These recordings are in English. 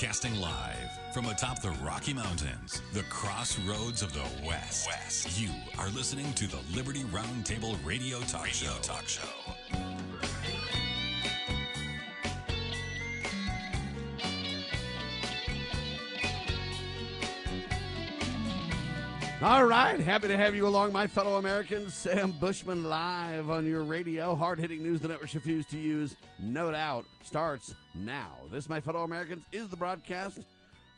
Broadcasting live from atop the Rocky Mountains, the crossroads of the West. West. You are listening to the Liberty Roundtable Radio Talk Radio Show. Talk Show. All right, happy to have you along, my fellow Americans. Sam Bushman live on your radio. Hard hitting news the networks refuse to use, no doubt, starts now. This, my fellow Americans, is the broadcast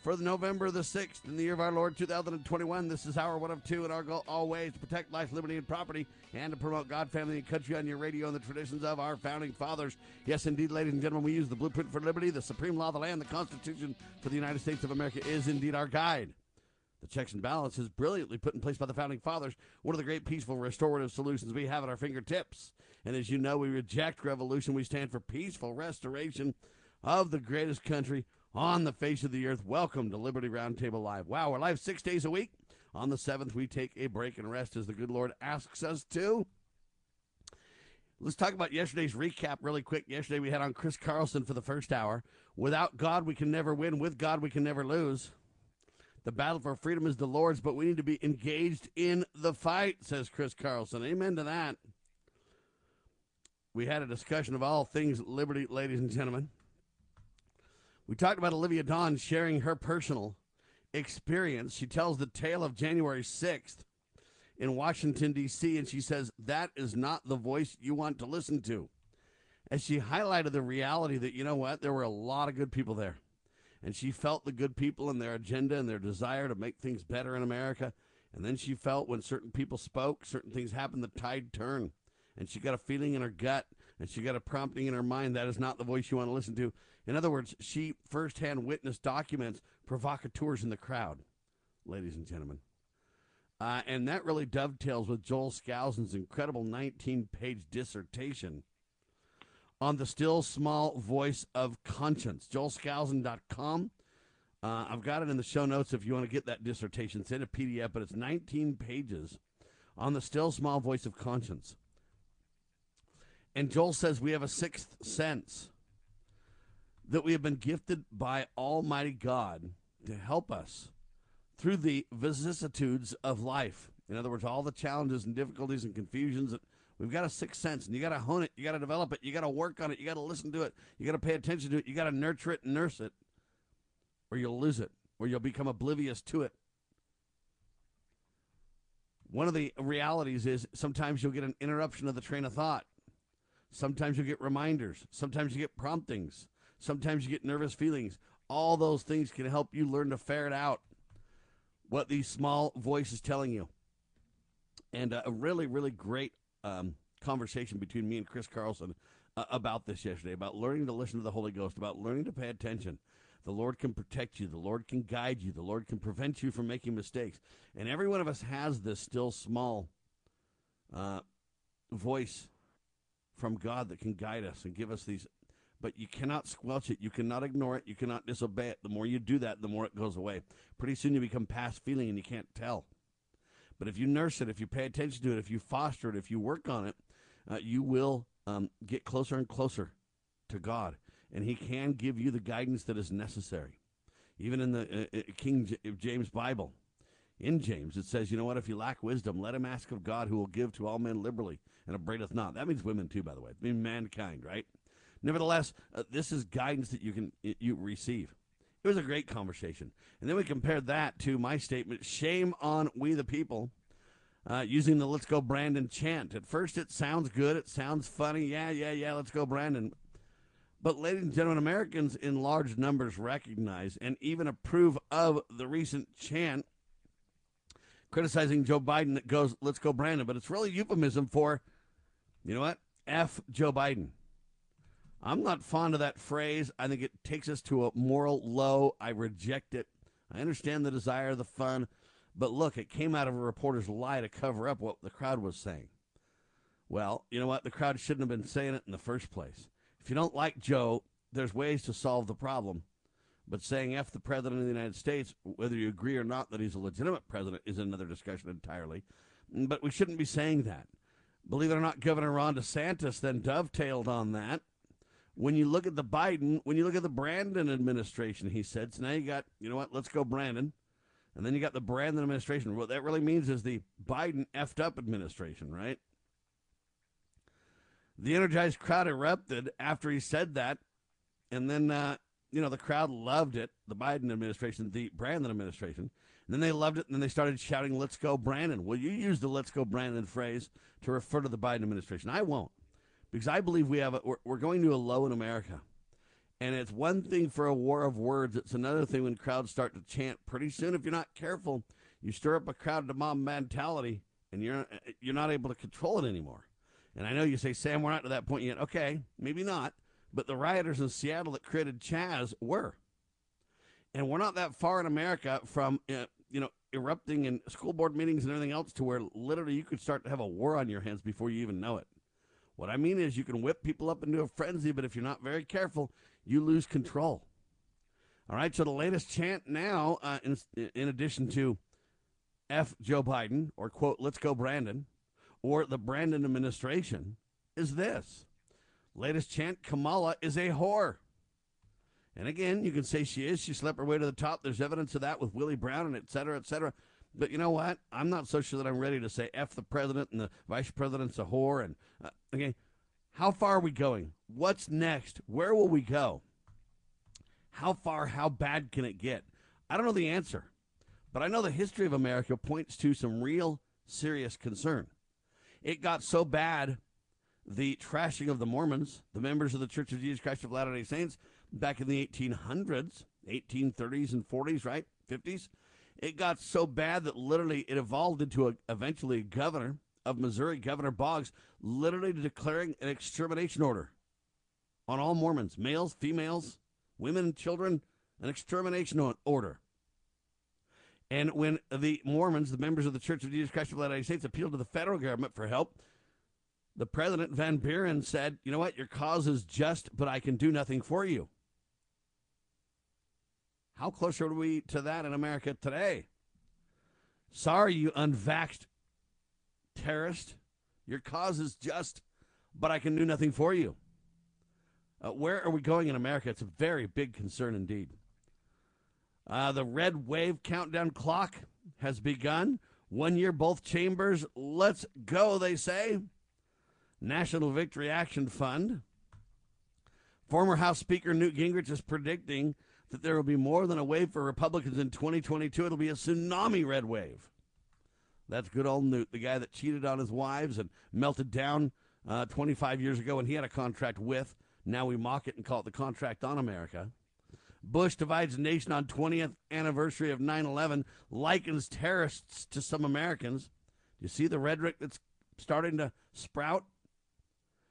for the November the 6th in the year of our Lord 2021. This is our one of two, and our goal always to protect life, liberty, and property, and to promote God, family, and country on your radio and the traditions of our founding fathers. Yes, indeed, ladies and gentlemen, we use the blueprint for liberty, the supreme law of the land, the Constitution for the United States of America is indeed our guide. The checks and balances brilliantly put in place by the founding fathers, one of the great peaceful restorative solutions we have at our fingertips. And as you know, we reject revolution. We stand for peaceful restoration of the greatest country on the face of the earth. Welcome to Liberty Roundtable Live. Wow, we're live six days a week. On the seventh, we take a break and rest as the good Lord asks us to. Let's talk about yesterday's recap really quick. Yesterday, we had on Chris Carlson for the first hour. Without God, we can never win. With God, we can never lose. The battle for freedom is the Lord's, but we need to be engaged in the fight, says Chris Carlson. Amen to that. We had a discussion of all things liberty, ladies and gentlemen. We talked about Olivia Dawn sharing her personal experience. She tells the tale of January 6th in Washington, D.C., and she says that is not the voice you want to listen to. As she highlighted the reality that, you know what, there were a lot of good people there and she felt the good people and their agenda and their desire to make things better in America. And then she felt when certain people spoke, certain things happened, the tide turned. And she got a feeling in her gut and she got a prompting in her mind that is not the voice you want to listen to. In other words, she firsthand witnessed documents provocateurs in the crowd, ladies and gentlemen. Uh, and that really dovetails with Joel Skousen's incredible 19 page dissertation on the still small voice of conscience. JoelSkousen.com. Uh, I've got it in the show notes if you want to get that dissertation. It's in a PDF, but it's 19 pages on the still small voice of conscience. And Joel says we have a sixth sense that we have been gifted by Almighty God to help us through the vicissitudes of life. In other words, all the challenges and difficulties and confusions that We've got a sixth sense, and you got to hone it. You got to develop it. You got to work on it. You got to listen to it. You got to pay attention to it. You got to nurture it and nurse it, or you'll lose it, or you'll become oblivious to it. One of the realities is sometimes you'll get an interruption of the train of thought. Sometimes you get reminders. Sometimes you get promptings. Sometimes you get nervous feelings. All those things can help you learn to ferret out what these small voices telling you. And uh, a really, really great um, conversation between me and Chris Carlson uh, about this yesterday, about learning to listen to the Holy Ghost, about learning to pay attention. The Lord can protect you. The Lord can guide you. The Lord can prevent you from making mistakes. And every one of us has this still small uh, voice from God that can guide us and give us these. But you cannot squelch it. You cannot ignore it. You cannot disobey it. The more you do that, the more it goes away. Pretty soon you become past feeling and you can't tell. But if you nurse it, if you pay attention to it, if you foster it, if you work on it, uh, you will um, get closer and closer to God. And He can give you the guidance that is necessary. Even in the uh, uh King J- James Bible, in James, it says, you know what? If you lack wisdom, let him ask of God who will give to all men liberally and upbraideth not. That means women too, by the way. Mankind, right? Nevertheless, uh, this is guidance that you can you receive. It was a great conversation. And then we compared that to my statement shame on we the people. Uh, using the Let's Go Brandon chant. At first, it sounds good. It sounds funny. Yeah, yeah, yeah, let's go, Brandon. But, ladies and gentlemen, Americans in large numbers recognize and even approve of the recent chant criticizing Joe Biden that goes, let's go, Brandon. But it's really euphemism for, you know what? F Joe Biden. I'm not fond of that phrase. I think it takes us to a moral low. I reject it. I understand the desire, the fun, but look, it came out of a reporter's lie to cover up what the crowd was saying. Well, you know what? The crowd shouldn't have been saying it in the first place. If you don't like Joe, there's ways to solve the problem. But saying F the President of the United States, whether you agree or not that he's a legitimate president, is another discussion entirely. But we shouldn't be saying that. Believe it or not, Governor Ron DeSantis then dovetailed on that when you look at the Biden, when you look at the Brandon administration, he said, so now you got, you know what, let's go Brandon. And then you got the Brandon administration. What that really means is the Biden effed up administration, right? The energized crowd erupted after he said that. And then, uh, you know, the crowd loved it, the Biden administration, the Brandon administration. And then they loved it, and then they started shouting, Let's go, Brandon. Well, you use the Let's go, Brandon phrase to refer to the Biden administration. I won't, because I believe we have a, we're, we're going to a low in America. And it's one thing for a war of words. It's another thing when crowds start to chant. Pretty soon, if you're not careful, you stir up a crowd to mob mentality, and you're you're not able to control it anymore. And I know you say, Sam, we're not to that point yet. Okay, maybe not. But the rioters in Seattle that created Chaz were. And we're not that far in America from, uh, you know, erupting in school board meetings and everything else to where literally you could start to have a war on your hands before you even know it. What I mean is you can whip people up into a frenzy, but if you're not very careful, you lose control. All right, so the latest chant now, uh, in, in addition to F Joe Biden or quote, let's go Brandon, or the Brandon administration, is this. Latest chant Kamala is a whore. And again, you can say she is. She slept her way to the top. There's evidence of that with Willie Brown and et cetera, et cetera. But you know what? I'm not so sure that I'm ready to say F the president and the vice president's a whore. And uh, okay, how far are we going? What's next? Where will we go? How far, how bad can it get? I don't know the answer, but I know the history of America points to some real serious concern. It got so bad, the trashing of the Mormons, the members of the Church of Jesus Christ of Latter day Saints, back in the 1800s, 1830s and 40s, right? 50s. It got so bad that literally it evolved into a, eventually a governor of Missouri, Governor Boggs, literally declaring an extermination order on all Mormons, males, females, women, children, an extermination order. And when the Mormons, the members of the Church of Jesus Christ of Latter-day Saints, appealed to the federal government for help, the president, Van Buren, said, You know what? Your cause is just, but I can do nothing for you. How close are we to that in America today? Sorry, you unvaxxed terrorist. Your cause is just, but I can do nothing for you. Uh, where are we going in America? It's a very big concern indeed. Uh, the red wave countdown clock has begun. One year, both chambers. Let's go, they say. National Victory Action Fund. Former House Speaker Newt Gingrich is predicting that there will be more than a wave for Republicans in 2022. It'll be a tsunami red wave. That's good old Newt, the guy that cheated on his wives and melted down uh, 25 years ago when he had a contract with. Now we mock it and call it the contract on America. Bush divides the nation on 20th anniversary of 9/11, likens terrorists to some Americans. Do you see the rhetoric that's starting to sprout?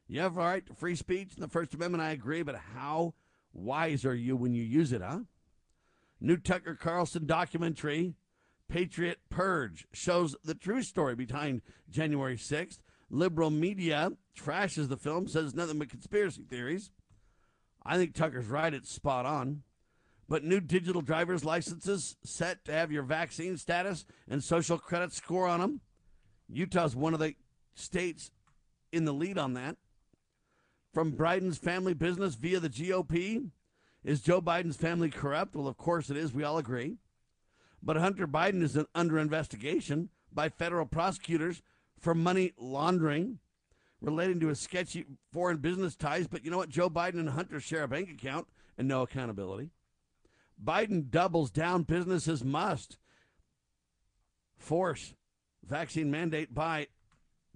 You have a right to free speech and the First Amendment. I agree, but how wise are you when you use it, huh? New Tucker Carlson documentary, Patriot Purge, shows the true story behind January 6th. Liberal media trashes the film, says nothing but conspiracy theories. I think Tucker's right, it's spot on. But new digital driver's licenses set to have your vaccine status and social credit score on them. Utah's one of the states in the lead on that from Biden's family business via the GOP? Is Joe Biden's family corrupt? Well, of course it is. We all agree. But Hunter Biden is under investigation by federal prosecutors for money laundering relating to his sketchy foreign business ties. But you know what? Joe Biden and Hunter share a bank account and no accountability. Biden doubles down businesses must force vaccine mandate by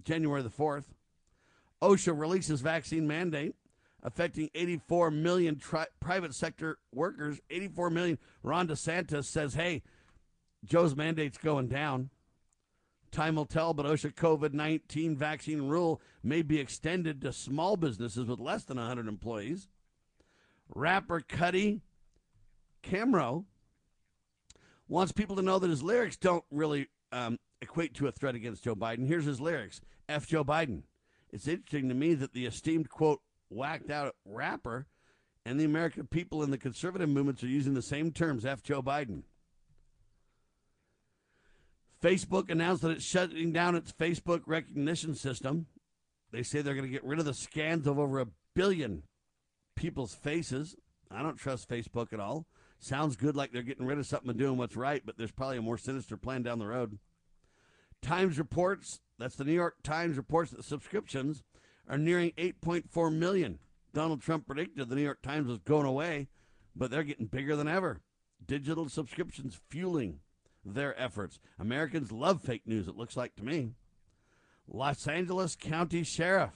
January the 4th. OSHA releases vaccine mandate affecting 84 million tri- private sector workers. 84 million. Ron DeSantis says, hey, Joe's mandate's going down. Time will tell, but OSHA COVID 19 vaccine rule may be extended to small businesses with less than 100 employees. Rapper Cudi Camero wants people to know that his lyrics don't really um, equate to a threat against Joe Biden. Here's his lyrics F. Joe Biden. It's interesting to me that the esteemed, quote, whacked out rapper and the American people in the conservative movements are using the same terms, F. Joe Biden. Facebook announced that it's shutting down its Facebook recognition system. They say they're going to get rid of the scans of over a billion people's faces. I don't trust Facebook at all. Sounds good like they're getting rid of something and doing what's right, but there's probably a more sinister plan down the road. Times reports, that's the New York Times reports that subscriptions are nearing 8.4 million. Donald Trump predicted the New York Times was going away, but they're getting bigger than ever. Digital subscriptions fueling their efforts. Americans love fake news, it looks like to me. Los Angeles County Sheriff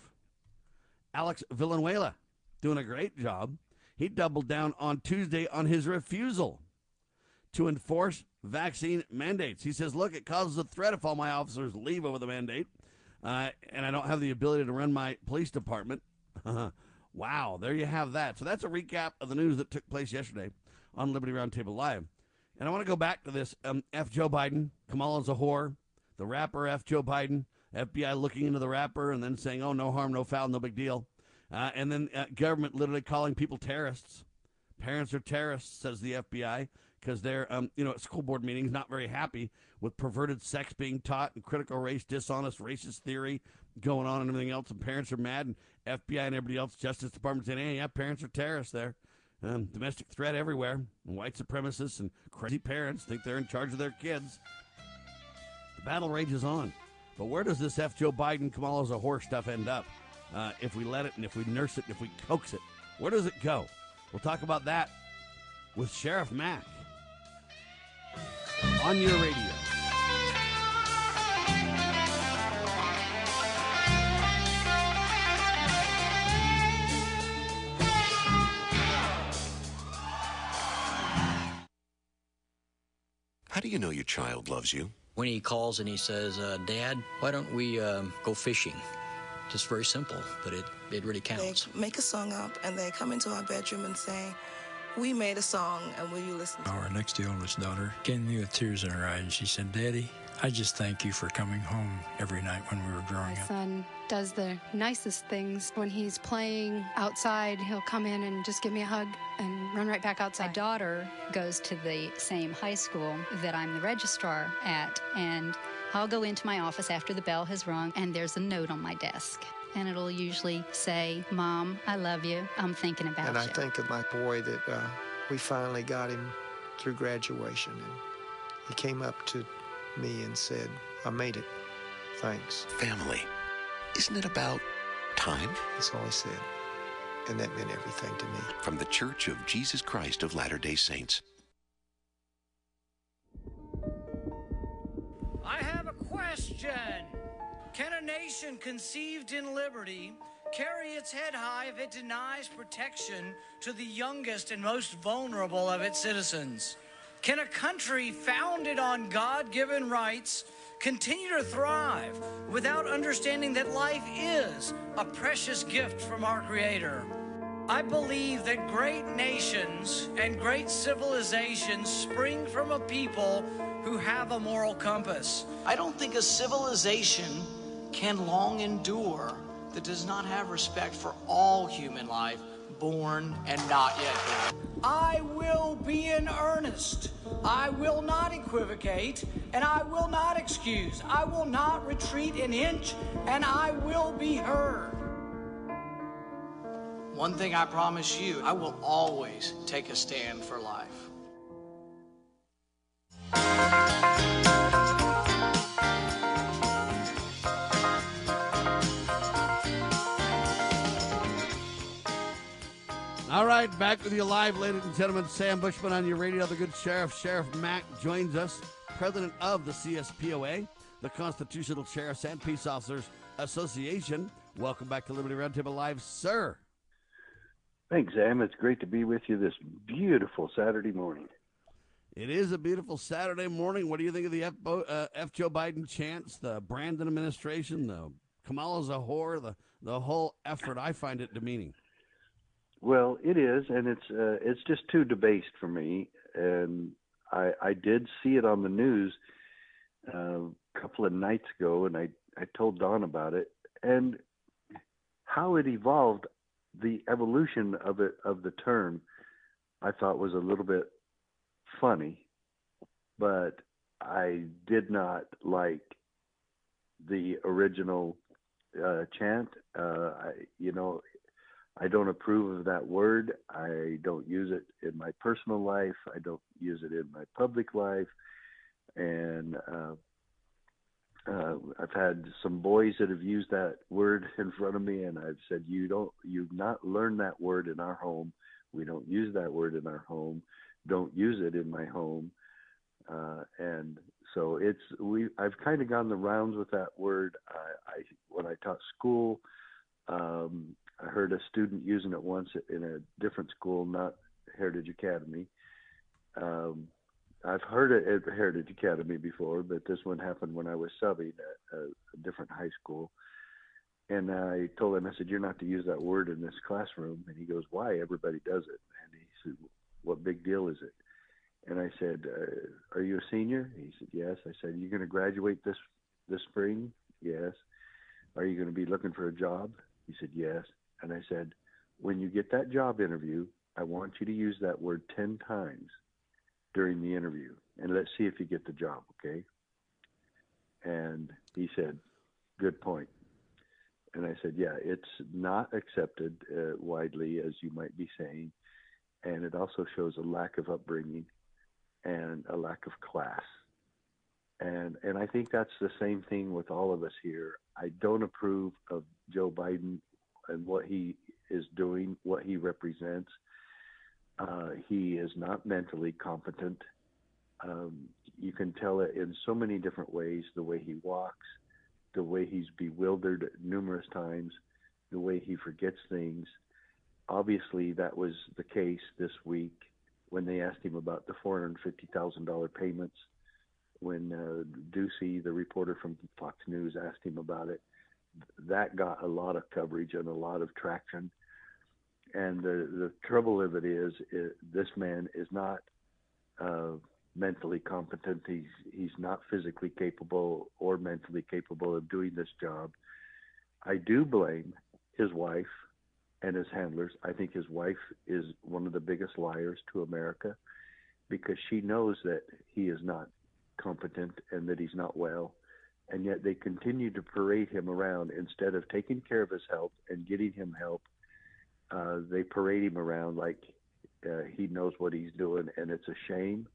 Alex Villanueva doing a great job. He doubled down on Tuesday on his refusal to enforce vaccine mandates. He says, Look, it causes a threat if all my officers leave over the mandate, uh, and I don't have the ability to run my police department. wow, there you have that. So that's a recap of the news that took place yesterday on Liberty Roundtable Live. And I want to go back to this um, F. Joe Biden, Kamala Zahor, the rapper F. Joe Biden, FBI looking into the rapper and then saying, oh, no harm, no foul, no big deal. Uh, and then uh, government literally calling people terrorists. Parents are terrorists, says the FBI, because they're, um, you know, at school board meetings not very happy with perverted sex being taught and critical race, dishonest racist theory going on and everything else. And parents are mad, and FBI and everybody else, Justice Department saying, hey, yeah, parents are terrorists there. Um, domestic threat everywhere. And white supremacists and crazy parents think they're in charge of their kids. The battle rages on. But where does this F. Joe Biden, Kamala as a horse stuff end up? Uh, if we let it and if we nurse it and if we coax it, where does it go? We'll talk about that with Sheriff Mack on your radio. How do you know your child loves you? When he calls and he says, uh, Dad, why don't we um, go fishing? Just very simple, but it, it really counts. They make a song up and they come into our bedroom and say, we made a song and will you listen to Our next to oldest daughter came to me with tears in her eyes and she said, Daddy, I just thank you for coming home every night when we were growing My up. My son does the nicest things. When he's playing outside, he'll come in and just give me a hug and run right back My outside. daughter goes to the same high school that I'm the registrar at, and I'll go into my office after the bell has rung, and there's a note on my desk. And it'll usually say, Mom, I love you. I'm thinking about it. And I think of my boy that uh, we finally got him through graduation. And he came up to me and said, I made it. Thanks. Family. Isn't it about time? That's all he said. And that meant everything to me. From the Church of Jesus Christ of Latter day Saints. I have a question. Can a nation conceived in liberty carry its head high if it denies protection to the youngest and most vulnerable of its citizens? Can a country founded on God given rights continue to thrive without understanding that life is a precious gift from our Creator? I believe that great nations and great civilizations spring from a people who have a moral compass. I don't think a civilization can long endure that does not have respect for all human life, born and not yet born. I will be in earnest. I will not equivocate, and I will not excuse. I will not retreat an inch, and I will be heard. One thing I promise you, I will always take a stand for life. Right, back with you live, ladies and gentlemen. Sam Bushman on your radio. The good sheriff, Sheriff Mack, joins us, president of the CSPOA, the Constitutional Sheriffs and Peace Officers Association. Welcome back to Liberty Roundtable Live, sir. Thanks, Sam. It's great to be with you this beautiful Saturday morning. It is a beautiful Saturday morning. What do you think of the F, Bo- uh, F. Joe Biden chants, the Brandon administration, the Kamala Zahor, the the whole effort? I find it demeaning. Well, it is, and it's uh, it's just too debased for me. And I I did see it on the news uh, a couple of nights ago, and I I told Don about it, and how it evolved, the evolution of it of the term, I thought was a little bit funny, but I did not like the original uh, chant. Uh, I, you know, I don't approve of that word. I don't use it in my personal life. I don't use it in my public life. And uh, uh, I've had some boys that have used that word in front of me, and I've said, "You don't, you've not learned that word in our home. We don't use that word in our home. Don't use it in my home." Uh, and so it's we. I've kind of gone the rounds with that word. I, I when I taught school, um, I heard a student using it once in a different school, not Heritage Academy. Um, I've heard it at Heritage Academy before, but this one happened when I was subbing at a, a different high school. And I told him, I said, "You're not to use that word in this classroom." And he goes, "Why? Everybody does it." And he said, "What big deal is it?" And I said, uh, "Are you a senior?" He said, "Yes." I said, "You're going to graduate this this spring?" "Yes." "Are you going to be looking for a job?" He said, "Yes." And I said, "When you get that job interview, I want you to use that word ten times during the interview, and let's see if you get the job, okay?" And he said, "Good point." And I said, "Yeah, it's not accepted uh, widely, as you might be saying, and it also shows a lack of upbringing and a lack of class. And and I think that's the same thing with all of us here. I don't approve of Joe Biden and what he is doing, what he represents. Uh, he is not mentally competent. Um, you can tell it in so many different ways the way he walks, the way he's bewildered numerous times, the way he forgets things. Obviously, that was the case this week when they asked him about the $450,000 payments. When uh, Doocy, the reporter from Fox News, asked him about it, that got a lot of coverage and a lot of traction. And the the trouble of it is, is this man is not uh, mentally competent. He's he's not physically capable or mentally capable of doing this job. I do blame his wife and his handlers. I think his wife is one of the biggest liars to America because she knows that he is not competent and that he's not well. And yet they continue to parade him around instead of taking care of his health and getting him help. Uh, they parade him around like uh, he knows what he's doing, and it's a shame,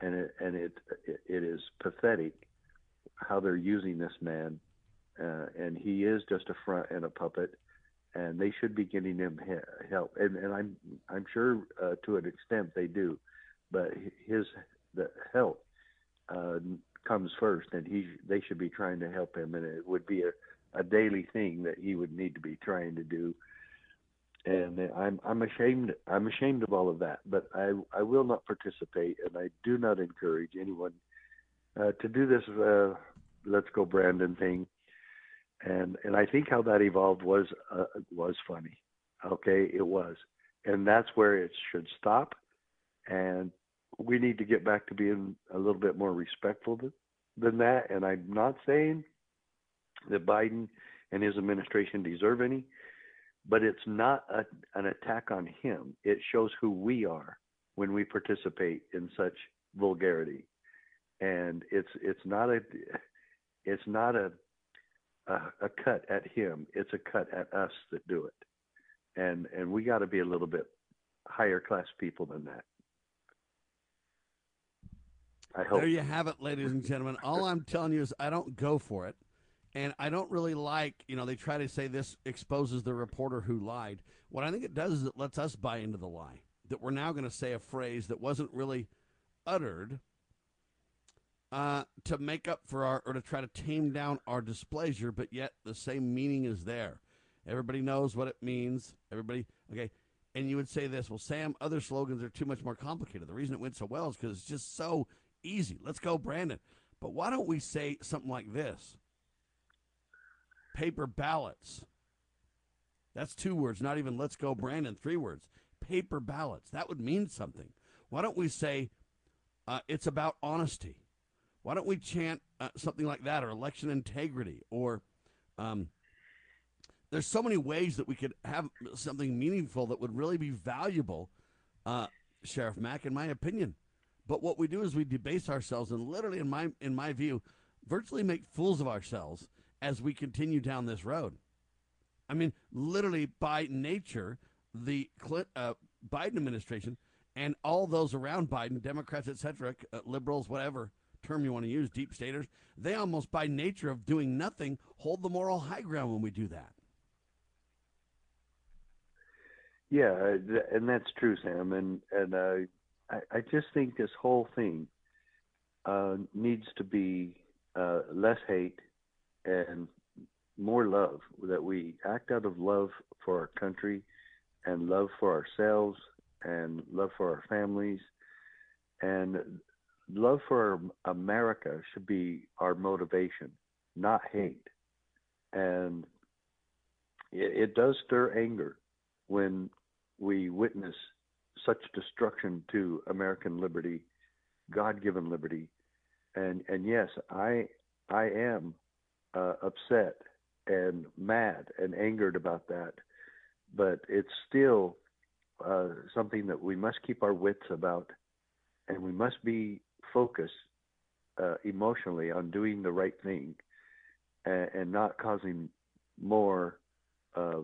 and it and it it is pathetic how they're using this man, uh, and he is just a front and a puppet and they should be getting him help. And, and I'm I'm sure uh, to an extent they do, but his the help uh, comes first, and he they should be trying to help him, and it would be a, a daily thing that he would need to be trying to do. And I'm I'm ashamed I'm ashamed of all of that, but I I will not participate, and I do not encourage anyone uh, to do this. Uh, let's go Brandon thing and and I think how that evolved was uh, was funny. Okay, it was, and that's where it should stop. And we need to get back to being a little bit more respectful than that. And I'm not saying that Biden and his administration deserve any, but it's not a, an attack on him. It shows who we are when we participate in such vulgarity, and it's it's not a it's not a a, a cut at him. It's a cut at us that do it, and and we got to be a little bit higher class people than that. I hope. There you have it, ladies and gentlemen. All I'm telling you is I don't go for it. And I don't really like, you know, they try to say this exposes the reporter who lied. What I think it does is it lets us buy into the lie that we're now going to say a phrase that wasn't really uttered uh, to make up for our or to try to tame down our displeasure, but yet the same meaning is there. Everybody knows what it means. Everybody, okay. And you would say this, well, Sam, other slogans are too much more complicated. The reason it went so well is because it's just so easy. Let's go, Brandon. But why don't we say something like this? Paper ballots. That's two words, not even let's go, Brandon, three words. Paper ballots. That would mean something. Why don't we say uh, it's about honesty? Why don't we chant uh, something like that, or election integrity, or um, there's so many ways that we could have something meaningful that would really be valuable, uh, Sheriff Mack, in my opinion. But what we do is we debase ourselves, and literally, in my in my view, virtually make fools of ourselves as we continue down this road. I mean, literally by nature, the uh, Biden administration and all those around Biden, Democrats, etc., uh, liberals, whatever term you want to use, deep staters, they almost by nature of doing nothing hold the moral high ground when we do that. Yeah, uh, and that's true, Sam. And and uh, I, I just think this whole thing uh, needs to be uh, less hate and more love. That we act out of love for our country and love for ourselves and love for our families and love for America should be our motivation, not hate. And it, it does stir anger when we witness such destruction to American liberty, God-given liberty, and and yes, I I am uh, upset and mad and angered about that, but it's still uh, something that we must keep our wits about, and we must be focused uh, emotionally on doing the right thing, and, and not causing more, uh,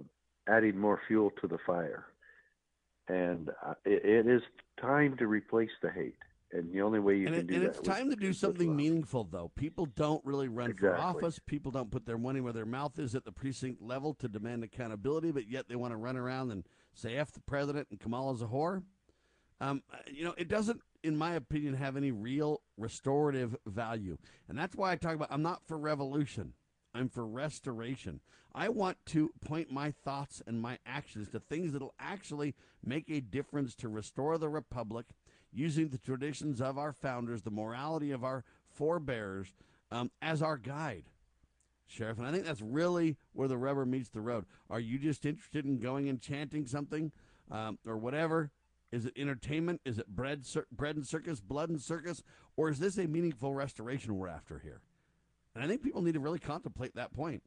adding more fuel to the fire. And uh, it, it is time to replace the hate. And the only way you and can it, do and that it's time to do something meaningful, though. People don't really run for office. People don't put their money where their mouth is at the precinct level to demand accountability, but yet they want to run around and say "f the president" and Kamala's a whore. Um, you know, it doesn't, in my opinion, have any real restorative value, and that's why I talk about. I'm not for revolution. I'm for restoration. I want to point my thoughts and my actions to things that'll actually make a difference to restore the republic using the traditions of our founders, the morality of our forebears um, as our guide, Sheriff. And I think that's really where the rubber meets the road. Are you just interested in going and chanting something um, or whatever? Is it entertainment? Is it bread, cir- bread and circus, blood and circus? Or is this a meaningful restoration we're after here? And I think people need to really contemplate that point.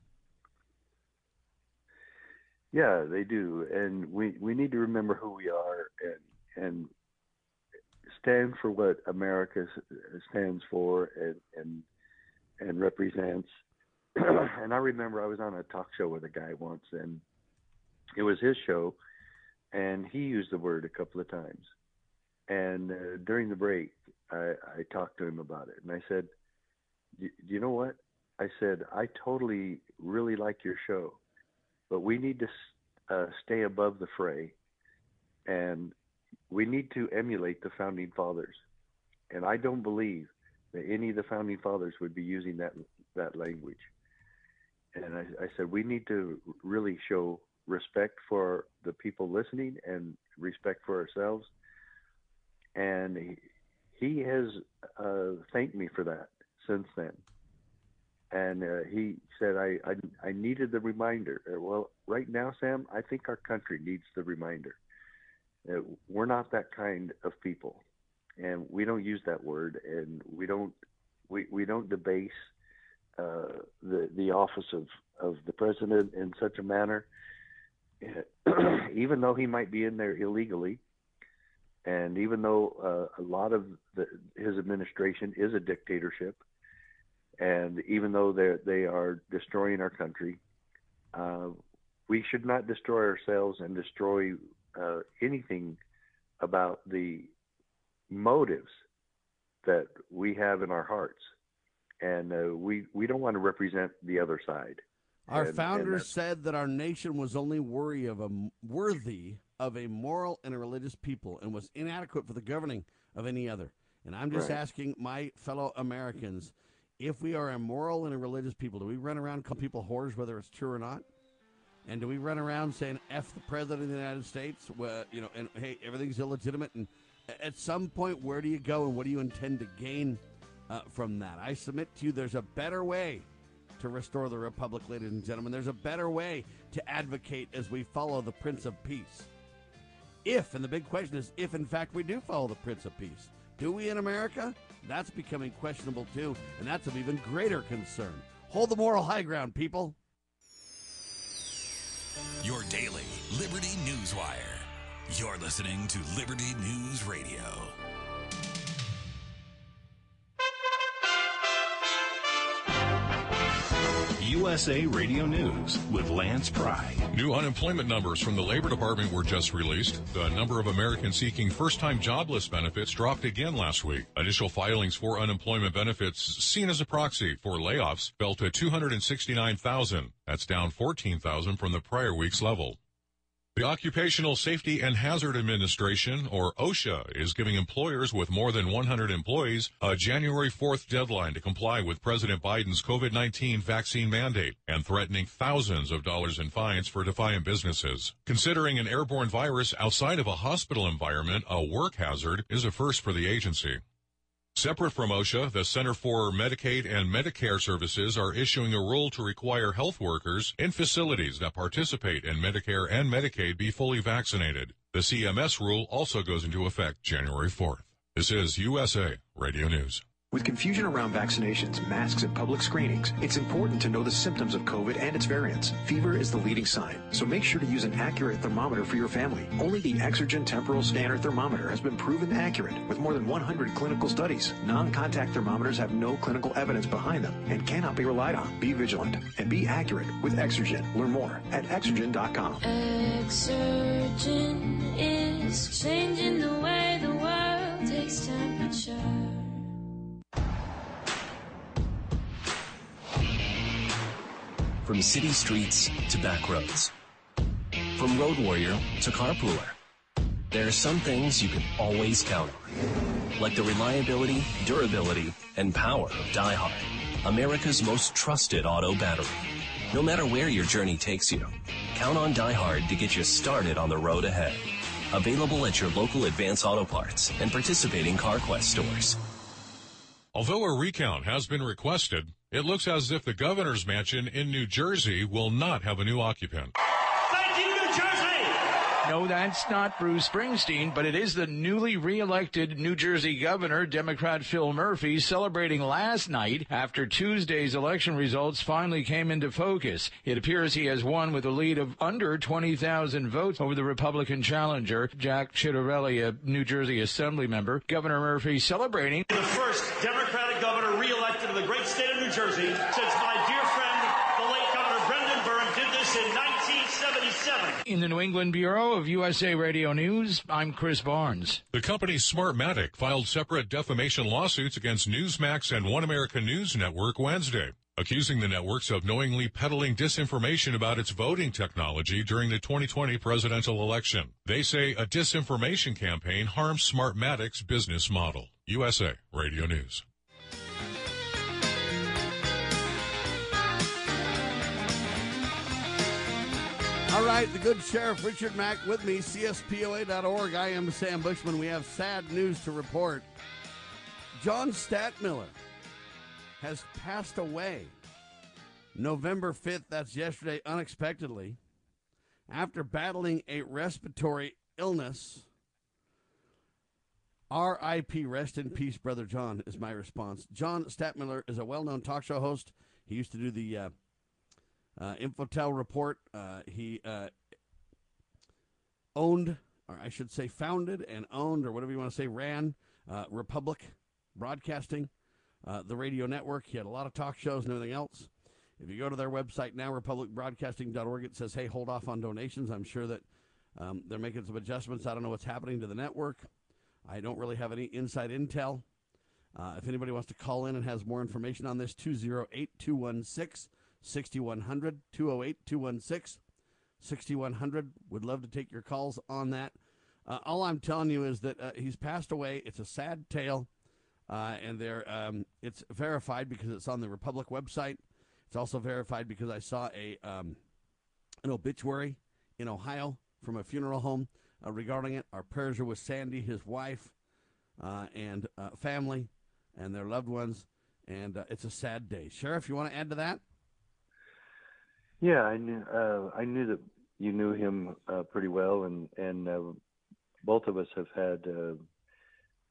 Yeah, they do, and we we need to remember who we are and and stand for what America stands for and and and represents. and I remember I was on a talk show with a guy once, and it was his show, and he used the word a couple of times. And uh, during the break, I, I talked to him about it, and I said, "Do do you know what?" I said, "I totally really like your show." But we need to uh, stay above the fray. And we need to emulate the founding fathers. And i don't believe that any of the founding fathers would be using that that language. And i, I said we need to really show respect for the people listening and respect for ourselves. And he, he has uh, thanked me for that since then and uh, he said I, I I needed the reminder. Uh, well, right now, Sam, I think our country needs the reminder. Uh, we're not that kind of people, and we don't use that word, and we don't we, we don't debase uh, the the office of of the president in such a manner, Uh, even though he might be in there illegally. And even though a lot of the, his administration is a dictatorship, and even though they they are destroying our country, uh, we should not destroy ourselves and destroy uh, anything about the motives that we have in our hearts, and uh, we we don't want to represent the other side. Our And- and founders said that our nation was only worthy of a worthy of a moral and a religious people, and was inadequate for the governing of any other. And I'm just Right. asking my fellow Americans, if we are a moral and a religious people, do we run around call people whores, whether it's true or not? And do we run around saying "f the president of the United States"? Well, you know, and hey, everything's illegitimate. And at some point, where do you go, and what do you intend to gain uh, from that? I submit to you, there's a better way to restore the republic, ladies and gentlemen. There's a better way to advocate as we follow the Prince of Peace. If, and the big question is, if in fact we do follow the Prince of Peace, do we in America? That's becoming questionable too, and that's of even greater concern. Hold the moral high ground, people. Your daily Liberty News Wire. You're listening to Liberty News Radio. USA Radio News with Lance Pry. New unemployment numbers from the Labor Department were just released. The number of Americans seeking first-time jobless benefits dropped again last week. Initial filings for unemployment benefits, seen as a proxy for layoffs, fell to 269,000. That's down 14,000 from the prior week's level. The Occupational Safety and Hazard Administration, or OSHA, is giving employers with more than 100 employees a January 4th deadline to comply with President Biden's COVID-19 vaccine mandate and threatening thousands of dollars in fines for defiant businesses. Considering an airborne virus outside of a hospital environment a work hazard is a first for the agency. Separate from OSHA, the Center for Medicaid and Medicare Services are issuing a rule to require health workers in facilities that participate in Medicare and Medicaid be fully vaccinated. The CMS rule also goes into effect January 4th. This is USA Radio News. With confusion around vaccinations, masks, and public screenings, it's important to know the symptoms of COVID and its variants. Fever is the leading sign, so make sure to use an accurate thermometer for your family. Only the Exergen Temporal Scanner Thermometer has been proven accurate with more than 100 clinical studies. Non-contact thermometers have no clinical evidence behind them and cannot be relied on. Be vigilant and be accurate with Exergen. Learn more at Exergen.com. Exergen is changing the way the world takes temperature. From city streets to back roads. From road warrior to carpooler. There are some things you can always count on. Like the reliability, durability, and power of DieHard. America's most trusted auto battery. No matter where your journey takes you, count on DieHard to get you started on the road ahead. Available at your local Advance Auto Parts and participating CarQuest stores. Although a recount has been requested, it looks as if the governor's mansion in New Jersey will not have a new occupant. Thank you, New Jersey! No, that's not Bruce Springsteen, but it is the newly reelected New Jersey governor, Democrat Phil Murphy, celebrating last night after Tuesday's election results finally came into focus. It appears he has won with a lead of under 20,000 votes over the Republican challenger, Jack Ciattarelli, a New Jersey Assembly member. Governor Murphy celebrating The first Democratic governor reelected in the great state of New Jersey since my dear friend, the late Governor Brendan Byrne, did this in 1977. in the New England Bureau of USA Radio News. I'm Chris Barnes. The company Smartmatic filed separate defamation lawsuits against Newsmax and One America News Network Wednesday, accusing the networks of knowingly peddling disinformation about its voting technology during the 2020 presidential election. They say a disinformation campaign harms Smartmatic's business model. USA Radio News. All right, the good Sheriff Richard Mack with me, CSPOA.org. I am Sam Bushman. We have sad news to report. John Stadtmiller has passed away November 5th, that's yesterday, unexpectedly, after battling a respiratory illness. R.I.P. Rest in peace, Brother John, is my response. John Stadtmiller is a well known talk show host. He used to do the uh, uh, Infotel report. Uh, he uh, owned, or I should say, founded and owned, or whatever you want to say, ran uh, Republic Broadcasting, uh, the radio network. He had a lot of talk shows and everything else. If you go to their website now, republicbroadcasting.org, it says, hey, hold off on donations. I'm sure that um, they're making some adjustments. I don't know what's happening to the network. I don't really have any inside intel. Uh, if anybody wants to call in and has more information on this, 208 216 6100, 208 216 6100. Would love to take your calls on that. Uh, all I'm telling you is that uh, he's passed away. It's a sad tale, uh, and there um, it's verified because it's on the Republic website. It's also verified because I saw a um, an obituary in Ohio from a funeral home uh, regarding it. Our prayers are with Sandy, his wife, uh, and uh, family, and their loved ones. And it's a sad day. Sheriff, you want to add to that? Yeah, I knew uh, I knew that you knew him uh, pretty well, and and uh, both of us have had uh,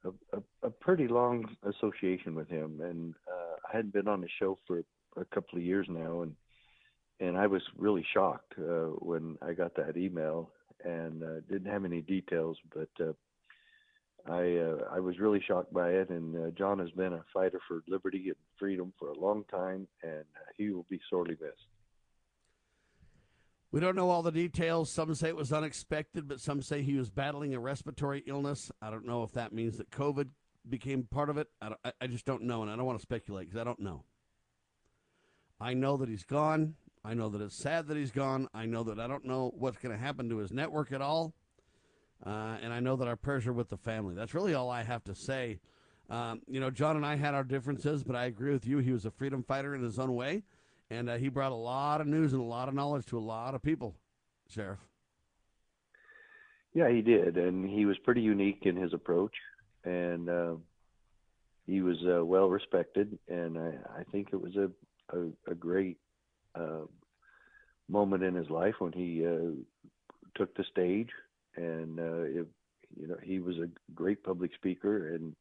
a, a, a pretty long association with him. And uh, I hadn't been on the show for a couple of years now, and and I was really shocked uh, when I got that email, and didn't have any details, but I I was really shocked by it, and John has been a fighter for liberty and freedom for a long time, and he will be sorely missed. We don't know all the details. Some say it was unexpected, but some say he was battling a respiratory illness. I don't know if that means that COVID became part of it. I, I, just don't know, and I don't want to speculate because I don't know. I know that he's gone. I know that it's sad that he's gone. I know that I don't know what's going to happen to his network at all. Uh, and I know that our prayers are with the family. That's really all I have to say. Um, you know, John and I had our differences, but I agree with you. He was a freedom fighter in his own way, and uh, he brought a lot of news and a lot of knowledge to a lot of people, Sheriff. Yeah, he did, and he was pretty unique in his approach, and uh, he was uh, well respected, and I, I think it was a a, a great uh, moment in his life when he uh, took the stage, and uh, it, you know he was a great public speaker, and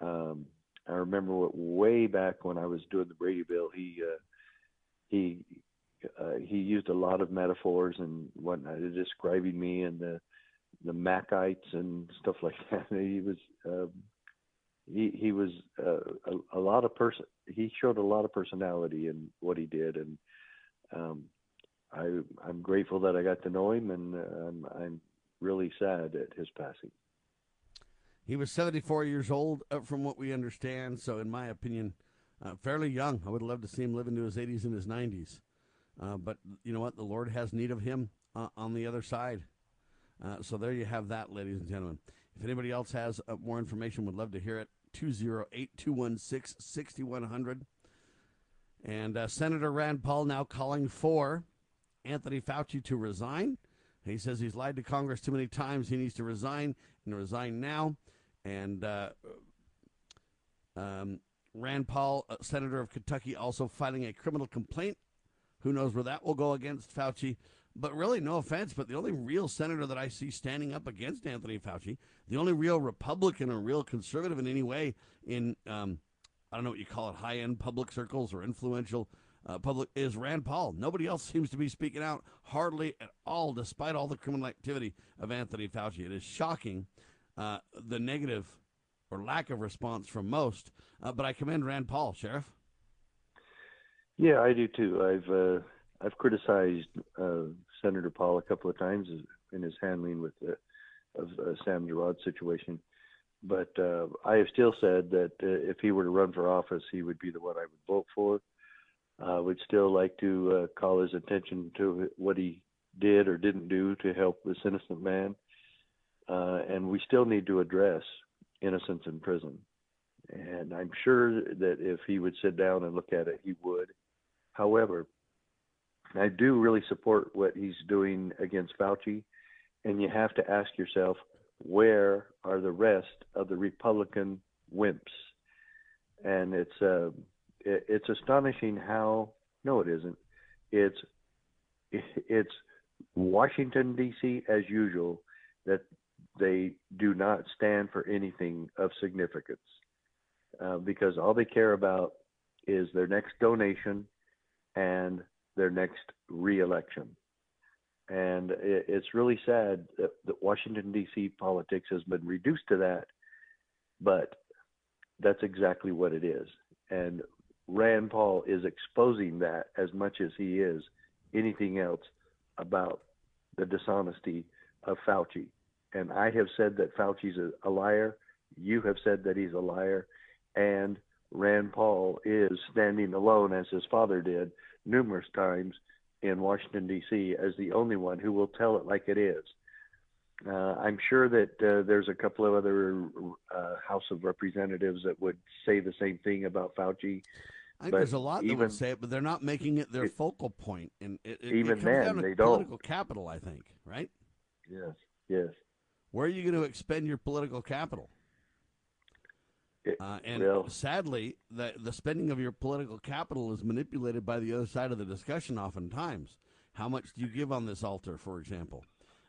um, I remember what, way back when I was doing the Brady Bill, he he uh, he used a lot of metaphors and whatnot, describing me and the the Macites and stuff like that. He was um, he he was uh, a, a lot of person. He showed a lot of personality in what he did, and um, I I'm grateful that I got to know him, and uh, I'm I'm really sad at his passing. He was 74 years old, uh, from what we understand. So, in my opinion, uh, fairly young. I would love to see him live into his 80s and his 90s. Uh, but you know what? The Lord has need of him uh, on the other side. Uh, so there you have that, ladies and gentlemen. If anybody else has uh, more information, would love to hear it. 208 216 6100. And uh, Senator Rand Paul now calling for Anthony Fauci to resign. He says he's lied to Congress too many times. He needs to resign and resign now. And um, Rand Paul, Senator of Kentucky, also filing a criminal complaint. Who knows where that will go against Fauci? But really, no offense, but the only real senator that I see standing up against Anthony Fauci, the only real Republican or real conservative in any way in, um, I don't know what you call it, high end public circles or influential uh, public, is Rand Paul. Nobody else seems to be speaking out hardly at all, despite all the criminal activity of Anthony Fauci. It is shocking uh, the negative or lack of response from most, uh, but I commend Rand Paul, Sheriff. Yeah, I do too. I've uh, I've criticized uh, Senator Paul a couple of times in his handling with the of uh, Sam Girod situation, but uh, I have still said that uh, if he were to run for office, he would be the one I would vote for. I would still like to call his attention to what he did or didn't do to help this innocent man, and we still need to address innocence in prison. And I'm sure that if he would sit down and look at it, he would. However, I do really support what he's doing against Fauci, and you have to ask yourself, where are the rest of the Republican wimps? And it's uh, it's astonishing how no, it isn't. It's it's Washington D.C. as usual that they do not stand for anything of significance uh, because all they care about is their next donation and their next reelection. And it, it's really sad that, that Washington, D.C. politics has been reduced to that, but that's exactly what it is. And Rand Paul is exposing that as much as he is anything else about the dishonesty of Fauci. And I have said that Fauci's a, a liar. You have said that he's a liar. And Rand Paul is standing alone, as his father did numerous times in Washington, D.C., as the only one who will tell it like it is. Uh, I'm sure that uh, there's a couple of other uh, House of Representatives that would say the same thing about Fauci. I think there's a lot that would say it, but they're not making it their it, focal point, and it, it, even it then they political don't. capital. I think, right? Yes, yes. Where are you going to expend your political capital? Uh, and well- sadly, the the spending of your political capital is manipulated by the other side of the discussion. Oftentimes, how much do you give on this altar, for example?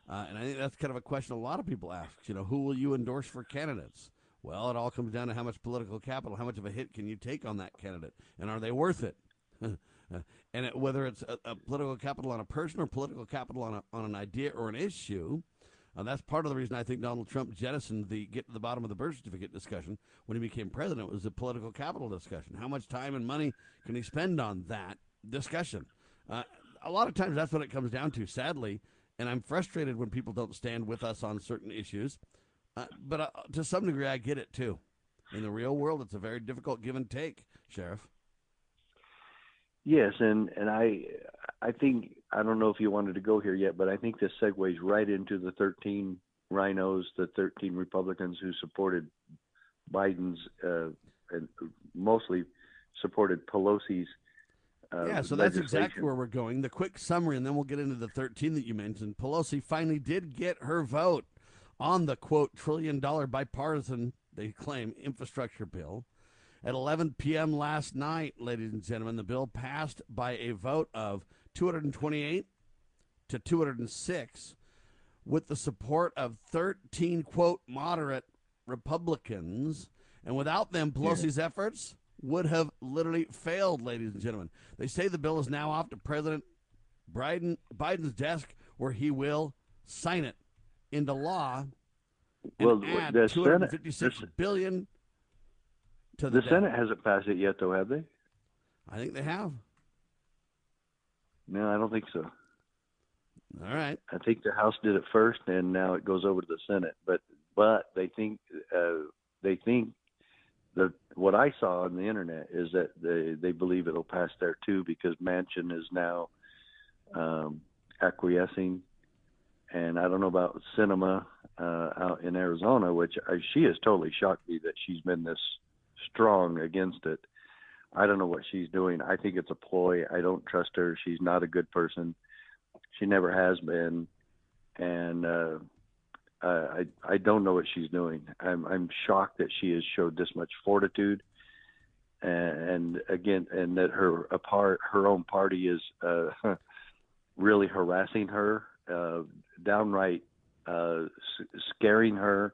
Uh, and I think that's kind of a question a lot of people ask. You know, who will you endorse for candidates? Well, it all comes down to how much political capital, how much of a hit can you take on that candidate, and are they worth it? and it, whether it's a, a political capital on a person or political capital on a, on an idea or an issue, Uh, that's part of the reason I think Donald Trump jettisoned the get to the bottom of the birth certificate discussion when he became president was the political capital discussion. How much time and money can he spend on that discussion? Uh, a lot of times that's what it comes down to, sadly. And I'm frustrated when people don't stand with us on certain issues. Uh, but uh, to some degree, I get it too. In the real world, it's a very difficult give and take, Sheriff. Yes, and and I I think I don't know if you wanted to go here yet, but I think this segues right into the 13 RINOs, the 13 Republicans who supported Biden's uh, and mostly supported Pelosi's. Uh, yeah, so that's exactly where we're going. The quick summary, and then we'll get into the 13 that you mentioned. Pelosi finally did get her vote on the quote trillion dollar bipartisan, they claim, infrastructure bill. At 11 p.m. last night, ladies and gentlemen, the bill passed by a vote of 228 to 206 with the support of 13, quote, moderate Republicans. And without them, Pelosi's yeah. efforts would have literally failed, ladies and gentlemen. They say the bill is now off to President Biden, Biden's desk where he will sign it into law and well, add the 256 Senate, billion to the, the Senate hasn't passed it yet, though, have they? I think they have. No, I don't think so. All right. I think the House did it first, and now it goes over to the Senate. But but they think uh, they think that what I saw on the internet is that they they believe it'll pass there too because Manchin is now um, acquiescing, and I don't know about Sinema uh, out in Arizona, which I, she has totally shocked me that she's been this strong against it. I don't know what she's doing. I think it's a ploy. I don't trust her. She's not a good person. She never has been, and uh, I I don't know what she's doing. I'm I'm shocked that she has showed this much fortitude, and, and again, and that her a part her own party is uh, really harassing her, uh, downright uh, scaring her.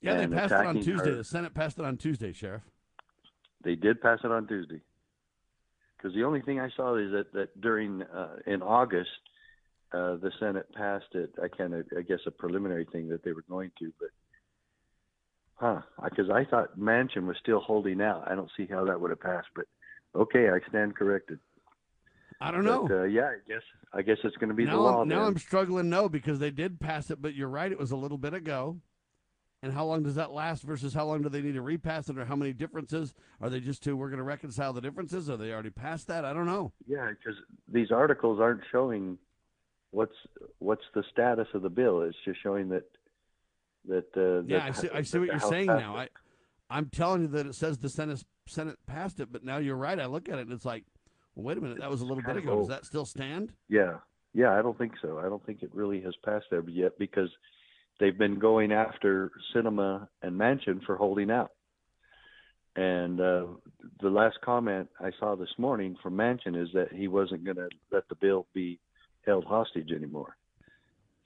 Yeah, they passed it on Tuesday. Her. The Senate passed it on Tuesday, Sheriff. They did pass it on Tuesday. Because the only thing I saw is that that during uh, in August, uh, the Senate passed it. I kind of I guess a preliminary thing that they were going to, but huh? Because I thought Manchin was still holding out. I don't see how that would have passed, but okay, I stand corrected. I don't but, know. Uh, yeah, I guess I guess it's going to be now the law. I'm, now then. I'm struggling. No, because they did pass it, but you're right. It was a little bit ago. And how long does that last versus how long do they need to repass it or how many differences? Are they just to, we're going to reconcile the differences? Are they already past that? I don't know. Yeah, because these articles aren't showing what's what's the status of the bill. It's just showing that that uh, Yeah, that, I see, I see what you're House saying now. it. I, I'm telling you that it says the Senate, Senate passed it, but now you're right. I look at it and it's like, well, wait a minute, that was a little bit ago. Does that still stand? Yeah, yeah, I don't think so. I don't think it really has passed there yet because they've been going after Sinema and Manchin for holding out. And uh, the last comment I saw this morning from Manchin is that he wasn't going to let the bill be held hostage anymore.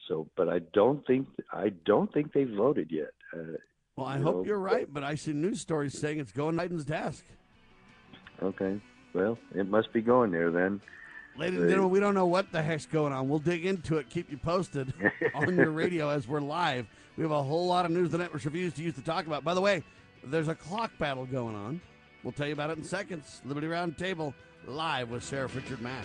So, but I don't think I don't think they've voted yet. Uh, Well, I you hope know, you're right, but I see news stories saying it's going to Biden's desk. Okay, well, it must be going there then. Ladies and gentlemen, we don't know what the heck's going on. We'll dig into it, keep you posted on your radio as we're live. We have a whole lot of news the networks refuse to use to talk about. By the way, there's a clock battle going on. We'll tell you about it in seconds. Liberty Round Table live with Sheriff Richard Mack.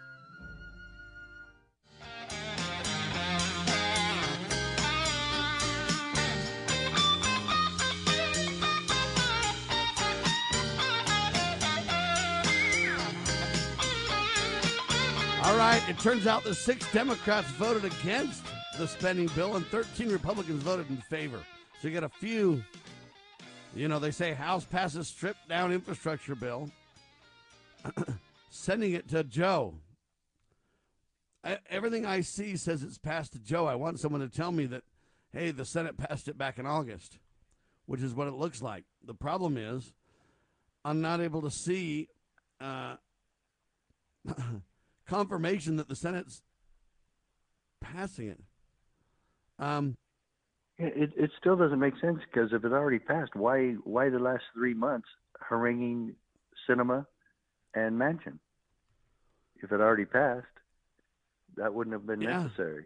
All right, it turns out the six Democrats voted against the spending bill and 13 Republicans voted in favor. So you got a few, you know, they say House passes stripped down infrastructure bill, sending it to Joe. I, everything I see says it's passed to Joe. I want someone to tell me that, hey, the Senate passed it back in August, which is what it looks like. The problem is, I'm not able to see. Uh, confirmation that the Senate's passing it. Um, it it still doesn't make sense because if it already passed, why why the last three months haranguing Sinema and Manchin? If it already passed, that wouldn't have been Yeah. necessary.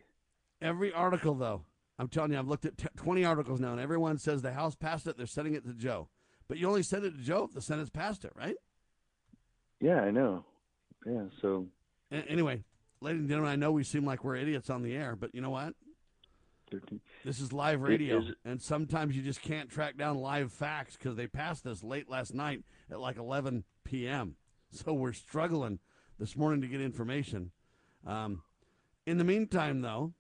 every article, though, I'm telling you, I've looked at t- 20 articles now, and everyone says the House passed it. They're sending it to Joe, but you only send it to Joe if the Senate's passed it, right? Yeah, I know. Yeah, so anyway, ladies and gentlemen, I know we seem like we're idiots on the air, but you know what? This is live radio, is- and sometimes you just can't track down live facts because they passed this late last night at like 11 p.m. So we're struggling this morning to get information. Um, in the meantime, though,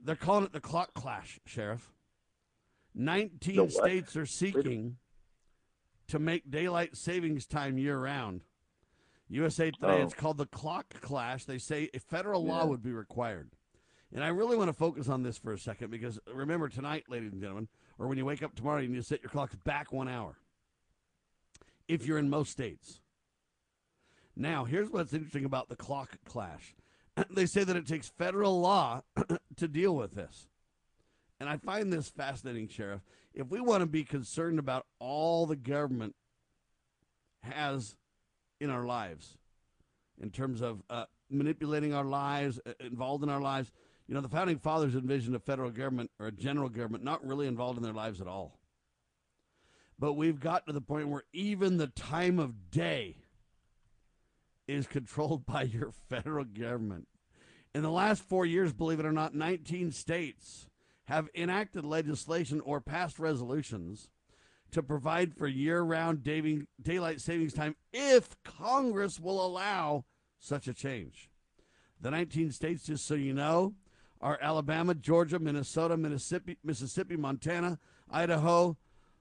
they're calling it the clock clash, Sheriff. 19 states are seeking to make daylight savings time year round. USA Today, Oh. it's called the clock clash. They say a federal law would be required. And I really want to focus on this for a second because remember tonight, ladies and gentlemen, or when you wake up tomorrow, you need to set your clocks back one hour. If you're in most states. Now, here's what's interesting about the clock clash. they say that it takes federal law to deal with this. And I find this fascinating, Sheriff. If we want to be concerned about all the government has in our lives, in terms of uh, manipulating our lives, uh, involved in our lives, you know, the founding fathers envisioned a federal government or a general government not really involved in their lives at all. But we've got to the point where even the time of day is controlled by your federal government. In the last four years, believe it or not, 19 states have enacted legislation or passed resolutions to provide for year round daylight savings time if Congress will allow such a change. The 19 states, just so you know, are Alabama, Georgia, Minnesota, Mississippi, Mississippi, Montana, Idaho,